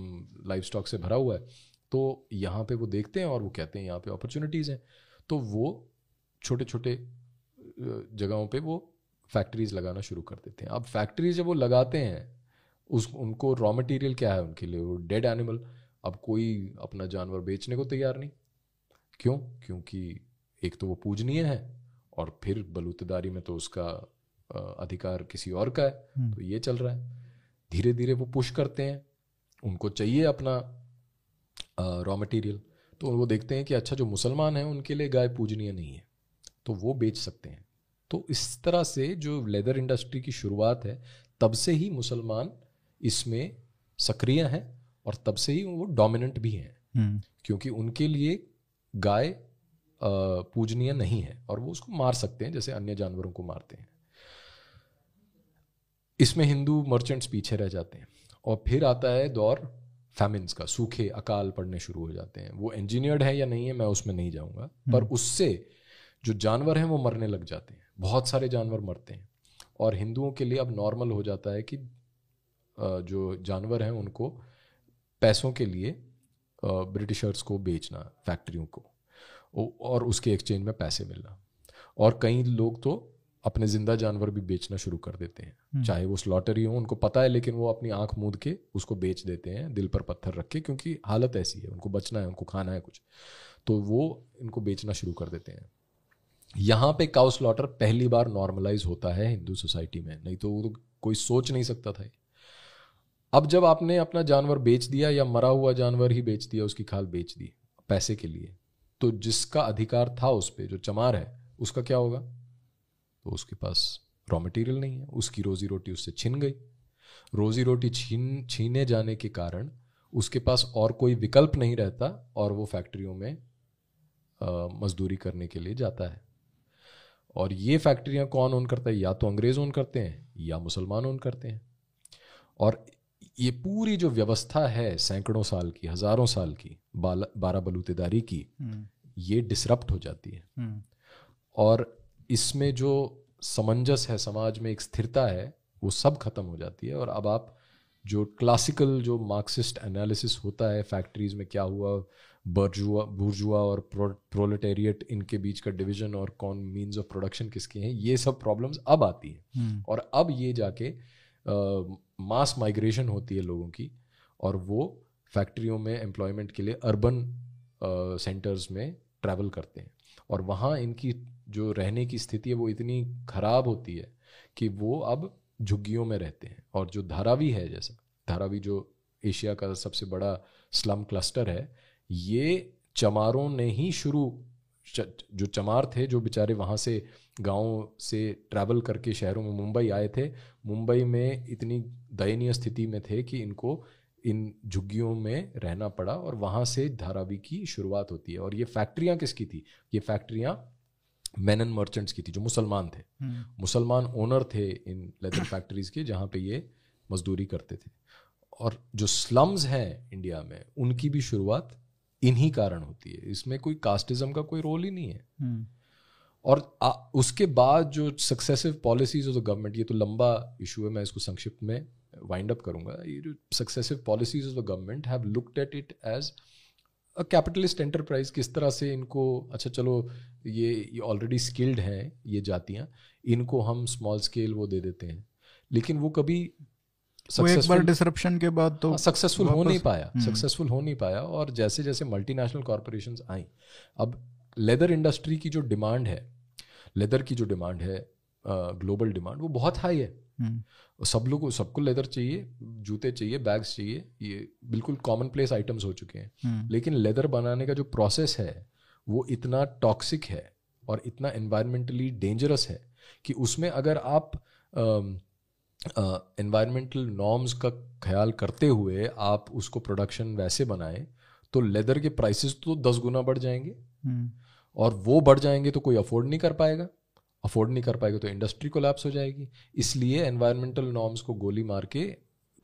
लाइफ स्टॉक से भरा हुआ है तो यहाँ पे वो देखते हैं और वो कहते हैं यहाँ पे अपॉर्चुनिटीज़ हैं तो वो छोटे छोटे जगहों पे वो फैक्ट्रीज लगाना शुरू कर देते हैं। अब फैक्ट्रीज जब वो लगाते हैं उस उनको रॉ मटेरियल क्या है उनके लिए? वो डेड एनिमल अब कोई अपना जानवर बेचने को तैयार नहीं। क्यों? क्योंकि एक तो वो पूजनीय है और फिर बलूतेदारी में तो उसका अधिकार किसी और का है। हम्म। तो ये चल रहा है। धीरे धीरे वो पुश करते हैं। उनको चाहिए अपना रॉ मटेरियल तो वो देखते हैं कि अच्छा जो मुसलमान हैं उनके लिए गाय पूजनीय नहीं है। तो वो बेच सकते हैं। तो इस तरह से जो लेदर इंडस्ट्री की शुरुआत है तब से ही मुसलमान इसमें सक्रिय हैं और तब से ही वो डोमिनेंट भी हैं। हम्म। क्योंकि उनके लिए गाय पूजनीय नहीं है और वो उसको मार सकते हैं जैसे अन्य जानवरों को मारते हैं। इसमें हिंदू मर्चेंट्स पीछे रह जाते हैं और फिर आता है दौर फैमिन्स का सूखे अकाल पड़ने शुरू हो जाते हैं। वो इंजीनियर्ड है या नहीं है मैं उसमें नहीं जाऊँगा। हम्म। पर उससे जो जानवर हैं वो मरने लग जाते हैं। बहुत सारे जानवर मरते हैं। और हिंदुओं के लिए अब नॉर्मल हो जाता है कि जो जानवर हैं उनको पैसों के लिए ब्रिटिशर्स को बेचना फैक्ट्रियों को। और उसके एक्सचेंज में पैसे मिलना। और कई लोग तो अपने ज़िंदा जानवर भी बेचना शुरू कर देते हैं। हम्म। चाहे वो स्लॉटरी हो उनको पता है लेकिन वो अपनी आँख मूंद के उसको बेच देते हैं दिल पर पत्थर रख के क्योंकि हालत ऐसी है। उनको बचना है उनको खाना है कुछ। तो वो इनको बेचना शुरू कर देते हैं। यहाँ पे काउ स्लॉटर पहली बार नॉर्मलाइज होता है हिंदू सोसाइटी में। नहीं तो वो तो कोई सोच नहीं सकता था अब जब आपने अपना जानवर बेच दिया या मरा हुआ जानवर ही बेच दिया, उसकी खाल बेच दी पैसे के लिए तो जिसका अधिकार था उस पर जो चमार है, उसका क्या होगा? तो उसके पास रॉ मटेरियल नहीं है। उसकी रोजी रोटी उससे छिन गई। रोजी रोटी छीन, छीने जाने के कारण उसके पास और कोई विकल्प नहीं रहता और वो फैक्ट्रियों में मजदूरी करने के लिए जाता है। और ये फैक्ट्रियाँ कौन ओन करता है या तो अंग्रेज़ ओन करते हैं या मुसलमान ओन करते हैं और ये पूरी जो व्यवस्था है सैकड़ों साल की हज़ारों साल की बारह बलूतेदारी की हम्म। ये डिसरप्ट हो जाती है हम्म। और इसमें जो समंजस है समाज में एक स्थिरता है वो सब खत्म हो जाती है और अब आप जो क्लासिकल जो मार्क्सिस्ट एनालिसिस होता है फैक्ट्रीज में क्या हुआ बर्जुआ बुर्जुआ और प्रोलेटेरिएट इनके बीच का डिवीज़न और कौन मीन्स ऑफ़ प्रोडक्शन किसके हैं ये सब प्रॉब्लम्स अब आती हैं। हम्म। और अब ये जाके मास माइग्रेशन होती है लोगों की और वो फैक्ट्रियों में एम्प्लॉयमेंट के लिए अर्बन सेंटर्स में ट्रैवल करते हैं। और वहाँ इनकी जो रहने की स्थिति है वो इतनी खराब होती है कि वो अब झुग्गियों में रहते हैं। और जो धारावी है जैसा धारावी जो एशिया का सबसे बड़ा स्लम क्लस्टर है ये चमारों ने ही शुरू जो चमार थे जो बेचारे वहाँ से गाँव से ट्रैवल करके शहरों में मुंबई आए थे मुंबई में इतनी दयनीय स्थिति में थे कि इनको इन झुग्गियों में रहना पड़ा और वहाँ से धारावी की शुरुआत होती है। और ये फैक्ट्रियाँ किसकी थी? ये फैक्ट्रियाँ मैन एंड मर्चेंट्स की थी जो मुसलमान थे। हम्म। मुसलमान ओनर थे इन लेदर फैक्ट्रीज के जहाँ पे ये मजदूरी करते थे। और जो स्लम्स हैं इंडिया में उनकी भी शुरुआत इन्हीं कारण होती है। इसमें कोई कास्टिज्म का कोई रोल ही नहीं है। हम्म। और आ, उसके बाद जो successive policies of the government ये तो लंबा इशू है मैं इसको संक्षिप्त में वाइंड अप करूँगा। ये जो successive policies of the government have looked at it as a capitalist enterprise किस तरह से इनको अच्छा चलो ये ये ऑलरेडी स्किल्ड हैं ये जातियाँ इनको हम स्मॉल स्केल वो दे देते हैं। लेकिन वो कभी एक बार डिसरप्शन के बाद तो सक्सेसफुल हाँ, हो नहीं पाया सक्सेसफुल हम्म। हो नहीं पाया और जैसे जैसे मल्टीनेशनल कॉरपोरेशन आई अब लेदर इंडस्ट्री की जो डिमांड है लेदर की जो डिमांड है ग्लोबल डिमांड वो बहुत हाई है हम्म। सब लोग सबको लेदर चाहिए जूते चाहिए बैग्स चाहिए ये बिल्कुल कॉमन प्लेस आइटम्स हो चुके हैं हम्म। लेकिन लेदर बनाने का जो प्रोसेस है वो इतना टॉक्सिक है और इतना एनवायरमेंटली डेंजरस है कि उसमें अगर आप एनवायरमेंटल नॉर्म्स का ख्याल करते हुए आप उसको प्रोडक्शन वैसे बनाएँ तो लेदर के प्राइसेस तो दस गुना बढ़ जाएँगे। हम्म। और वो बढ़ जाएँगे तो कोई अफोर्ड नहीं कर पाएगा। अफोर्ड नहीं कर पाएगा तो इंडस्ट्री को लैप्स हो जाएगी। इसलिए एनवायरमेंटल नॉर्म्स को गोली मार के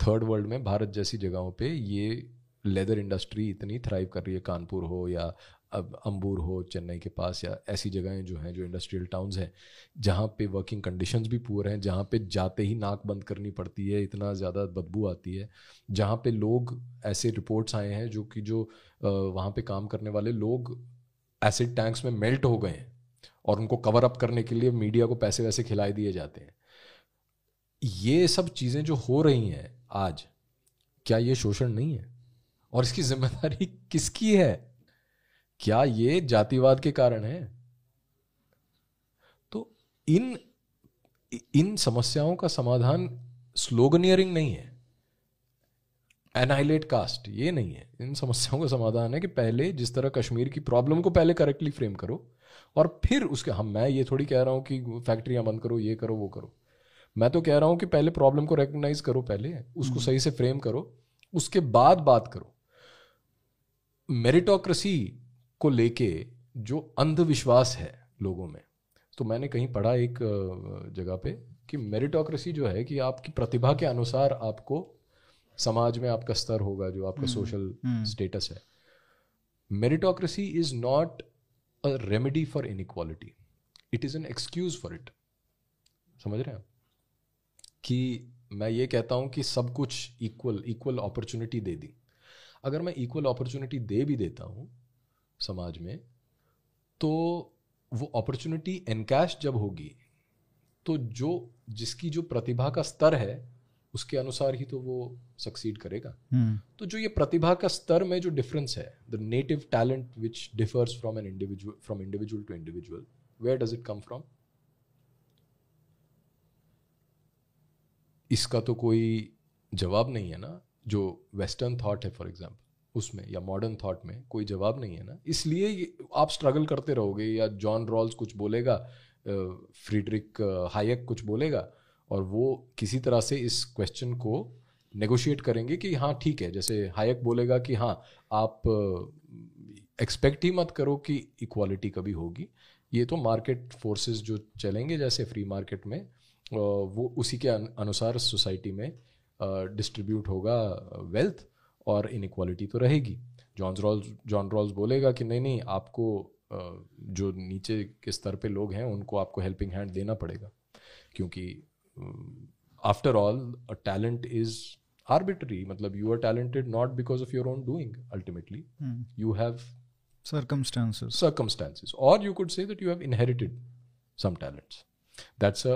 थर्ड वर्ल्ड में भारत जैसी जगहों पे ये लेदर इंडस्ट्री इतनी थ्राइव कर रही है कानपुर हो या अब अंबूर हो, चेन्नई के पास या ऐसी जगहें जो हैं, जो इंडस्ट्रियल टाउन्स हैं, जहाँ पे वर्किंग कंडीशंस भी पूरे हैं, जहाँ पे जाते ही नाक बंद करनी पड़ती है, इतना ज़्यादा बदबू आती है, जहाँ पे लोग ऐसे रिपोर्ट्स आए हैं जो कि जो वहाँ पे काम करने वाले लोग एसिड टैंक्स में मेल्ट हो गए हैं और उनको कवर अप करने के लिए मीडिया को पैसे वैसे खिलाए दिए जाते हैं। ये सब चीज़ें जो हो रही हैं आज, क्या ये शोषण नहीं है? और इसकी ज़िम्मेदारी *laughs* किसकी है? क्या ये जातिवाद के कारण है? तो इन इन समस्याओं का समाधान स्लोगनियरिंग नहीं है। एनाइलेट कास्ट ये नहीं है। इन समस्याओं का समाधान है कि पहले जिस तरह कश्मीर की प्रॉब्लम को पहले करेक्टली फ्रेम करो और फिर उसके हम मैं ये थोड़ी कह रहा हूँ कि फैक्ट्रियाँ बंद करो ये करो वो करो। मैं तो कह रहा हूँ कि पहले प्रॉब्लम को रिकग्नाइज करो पहले उसको हम्म। सही से फ्रेम करो उसके बाद बात करो। मेरिटोक्रेसी को लेके जो अंधविश्वास है लोगों में। तो मैंने कहीं पढ़ा एक जगह पे कि मेरिटोक्रेसी जो है कि आपकी प्रतिभा के अनुसार आपको समाज में आपका स्तर होगा जो आपका सोशल हम्म, स्टेटस हम्म। है। Meritocracy is not a remedy for inequality it is an excuse for it समझ रहे हैं कि मैं ये कहता हूँ कि सब कुछ इक्वल इक्वल अपॉर्चुनिटी दे दी। अगर मैं इक्वल अपॉर्चुनिटी दे भी देता हूँ समाज में तो वो अपॉर्चुनिटी एनकैश जब होगी तो जो जिसकी जो प्रतिभा का स्तर है उसके अनुसार ही तो वो सक्सीड करेगा। हम्म। तो जो ये प्रतिभा का स्तर में जो डिफरेंस है the native talent which differs from an individual from individual to individual where does it come from इसका तो कोई जवाब नहीं है ना जो वेस्टर्न थॉट है फॉर एग्ज़ाम्पल उसमें या मॉडर्न थॉट में कोई जवाब नहीं है ना। इसलिए आप स्ट्रगल करते रहोगे या जॉन रॉल्स कुछ बोलेगा फ्रीडरिक हायक कुछ बोलेगा और वो किसी तरह से इस क्वेश्चन को नेगोशिएट करेंगे कि हाँ ठीक है, जैसे हायक बोलेगा कि हाँ आप एक्सपेक्ट ही मत करो कि इक्वालिटी कभी होगी। ये तो मार्केट फोर्सेस जो चलेंगे जैसे फ्री मार्केट में वो उसी के अनुसार सोसाइटी में डिस्ट्रीब्यूट होगा वेल्थ और इनक्वालिटी तो रहेगी। जॉन रॉल्स जॉन रॉल्स बोलेगा कि नहीं नहीं आपको जो नीचे के स्तर पे लोग हैं उनको आपको हेल्पिंग हैंड देना पड़ेगा। क्योंकि after all a talent is arbitrary मतलब you are talented not because of your own doing ultimately you have circumstances. circumstances. Or you could say that you have inherited some talents. That's a,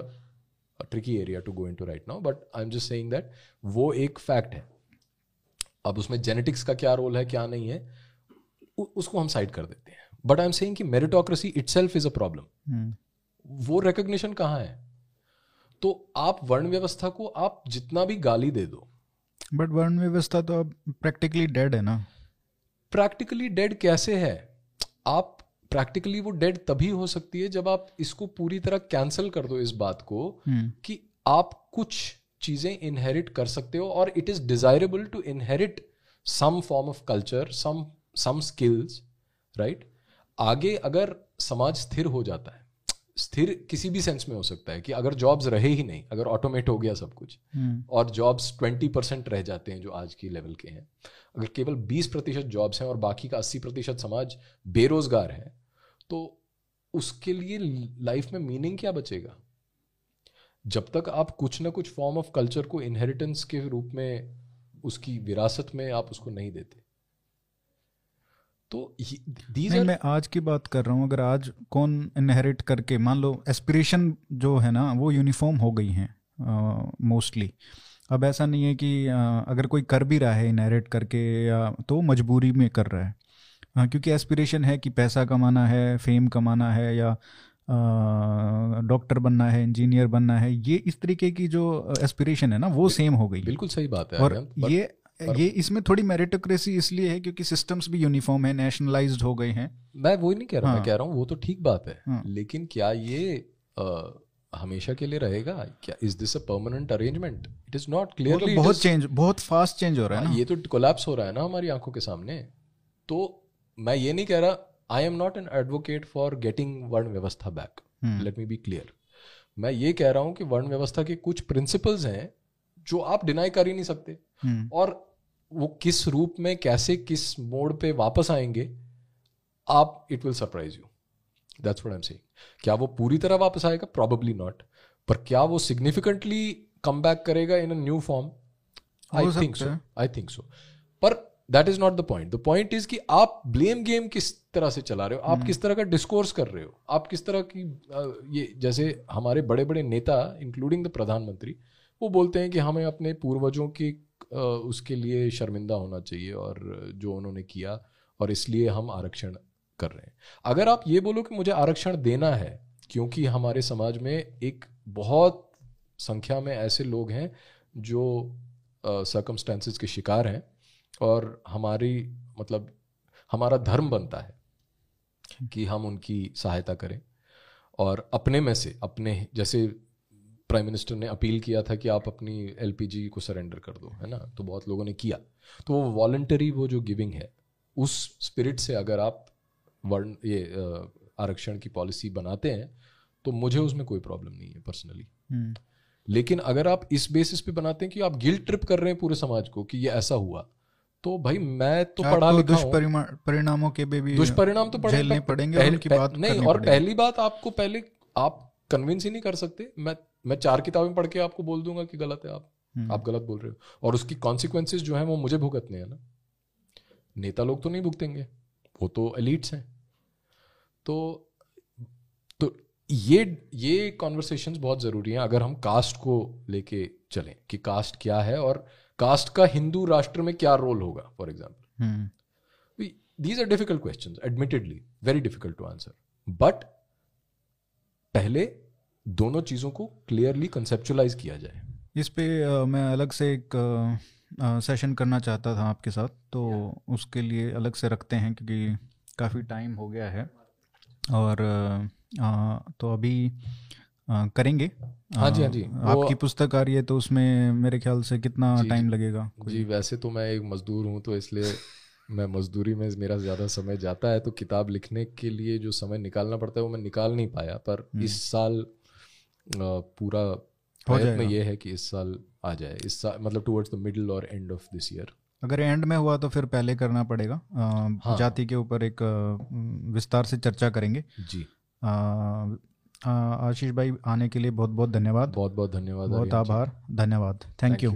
a tricky area to go into right now but i'm just saying that वो एक fact है। अब उसमें genetics का क्या role है क्या नहीं है उसको हम साइड कर देते हैं। बट आई एम सेइंग कि meritocracy itself is a problem वो रिकग्निशन कहाँ है? तो आप वर्ण व्यवस्था को आप जितना भी गाली दे दो। बट वर्ण व्यवस्था तो अब प्रैक्टिकली डेड है ना। प्रैक्टिकली डेड कैसे है? आप प्रैक्टिकली वो डेड तभी हो सकती है जब आप इसको पूरी तरह कैंसिल कर दो इस बात को हम्म। कि आप कुछ चीज़ें इनहेरिट कर सकते हो और it is desirable to inherit some form of culture some some skills right आगे अगर समाज स्थिर हो जाता है स्थिर किसी भी सेंस में हो सकता है कि अगर जॉब्स रहे ही नहीं अगर ऑटोमेट हो गया सब कुछ हम्म। और जॉब्स ट्वेंटी परसेंट रह जाते हैं जो आज की लेवल के हैं अगर केवल बीस प्रतिशत जॉब्स हैं और बाकी का अस्सी प्रतिशत समाज बेरोजगार है तो उसके लिए लाइफ में मीनिंग क्या बचेगा? जब तक आप कुछ ना कुछ फॉर्म ऑफ़ कल्चर को इनहेरिटेंस के रूप में उसकी विरासत में आप उसको नहीं देते। तो दीज नहीं आर मैं आज की बात कर रहा हूँ अगर आज कौन इनहेरिट करके मान लो एस्पिरेशन जो है ना वो यूनिफॉर्म हो गई हैं मोस्टली अब ऐसा नहीं है कि अ, अगर कोई कर भी रहा है इनहेरिट करके या तो मजबूरी में कर रहा है। क्योंकि एस्पिरेशन है कि पैसा कमाना है फेम कमाना है या डॉक्टर बनना है इंजीनियर बनना है ये इस तरीके की जो एस्पिरेशन है ना वो सेम हो गई है बिल्कुल सही बात है और ये ये इसमें थोड़ी मेरिटोक्रेसी इसलिए है क्योंकि सिस्टम्स भी यूनिफॉर्म है नेशनलाइज्ड हो गए हैं मैं वो नहीं कह रहा हाँ। मैं हाँ। कह रहा हूँ वो तो ठीक बात है हाँ। लेकिन क्या ये अ, हमेशा के लिए रहेगा क्या is this a permanent arrangement it is not वो क्लियरली बहुत चेंज बहुत फास्ट चेंज हो रहा है ना ये तो कोलैप्स हो रहा है ना हमारी आँखों के सामने तो मैं ये नहीं कह रहा I am not an advocate for getting वर्ण व्यवस्था back. Let me be clear मैं ये कह रहा हूँ कि वर्ण व्यवस्था के कुछ प्रिंसिपल्स हैं जो आप डिनाई कर ही नहीं सकते। हम्म, और वो किस रूप में कैसे किस मोड पे वापस आएँगे आप it will surprise you that's what I am saying क्या वो पूरी तरह वापस आएगा? प्रोबेबली नॉट पर क्या वो सिग्निफिकेंटली कम बैक करेगा in a new form I think so I think so पर that is not the point the point is कि आप ब्लेम गेम किस तरह से चला रहे हो? हम्म। आप किस तरह का डिस्कोर्स कर रहे हो? आप किस तरह की ये जैसे हमारे बड़े बड़े नेता इंक्लूडिंग द प्रधानमंत्री वो बोलते हैं कि हमें अपने पूर्वजों की उसके लिए शर्मिंदा होना चाहिए और जो उन्होंने किया और इसलिए हम आरक्षण कर रहे हैं। अगर आप ये बोलो कि मुझे आरक्षण देना है क्योंकि हमारे समाज में एक बहुत संख्या में ऐसे लोग हैं जो सर्कमस्टेंसेस के शिकार हैं और हमारी मतलब हमारा धर्म बनता है कि हम उनकी सहायता करें। और अपने में से अपने जैसे प्राइम मिनिस्टर ने अपील किया था कि आप अपनी एलपीजी को सरेंडर कर दो है ना? तो बहुत लोगों ने किया। तो वो वॉलंटरी वो जो गिविंग है उस स्पिरिट से अगर आप वर्ण ये आरक्षण की पॉलिसी बनाते हैं तो मुझे उसमें कोई प्रॉब्लम नहीं है पर्सनली हम्म, लेकिन अगर आप इस बेसिस पे बनाते हैं कि आप गिल्ट ट्रिप कर रहे हैं पूरे समाज को कि ये ऐसा हुआ तो भाई मैं तो पढ़ा आपको लिखा हूँ। के भी दुष्परिणाम तो पड़े पड़ेंगे पहले- उनकी बात नहीं और। पहली बात आपको पहले आप कन्विंस ही नहीं कर सकते। मैं मैं चार किताबें पढ़ के आपको बोल दूँगा कि गलत है आप। हम्म, आप गलत बोल रहे हो। और उसकी कॉन्सिक्वेंसेज जो है वो मुझे भुगतने हैं ना। नेता लोग तो नहीं भुगतेंगे। वो तो एलिट्स हैं। तो तो ये ये कॉन्वर्सेशन बहुत ज़रूरी हैं। अगर हम कास्ट को लेके चलें कि कास्ट क्या है और कास्ट का हिंदू राष्ट्र में क्या रोल होगा for example these are difficult question admittedly very difficult to answer but पहले दोनों चीज़ों को क्लियरली कंसेप्चुलाइज किया जाए। इस पे आ, मैं अलग से एक सेशन करना चाहता था आपके साथ तो yeah. उसके लिए अलग से रखते हैं क्योंकि काफ़ी टाइम हो गया है। और आ, तो अभी आ, करेंगे। हाँ जी हाँ जी। आपकी पुस्तक आ रही है तो उसमें मेरे ख्याल से कितना टाइम लगेगा? जी वैसे तो मैं एक मजदूर हूँ तो इसलिए *laughs* मैं मजदूरी में मेरा ज़्यादा समय जाता है तो किताब लिखने के लिए जो समय निकालना पड़ता है वो मैं निकाल नहीं पाया। पर हम्म। इस साल पूरा प्रयत्न ये है कि इस साल आ जाए। इस साल मतलब टुवर्ड्स द मिडिल और एंड ऑफ़ दिस ईयर अगर एंड में हुआ तो फिर पहले करना पड़ेगा। हाँ। जाति के ऊपर एक विस्तार से चर्चा करेंगे। जी। आशीष भाई आने के लिए बहुत बहुत धन्यवाद बहुत बहुत धन्यवाद बहुत आभार। धन्यवाद। Thank you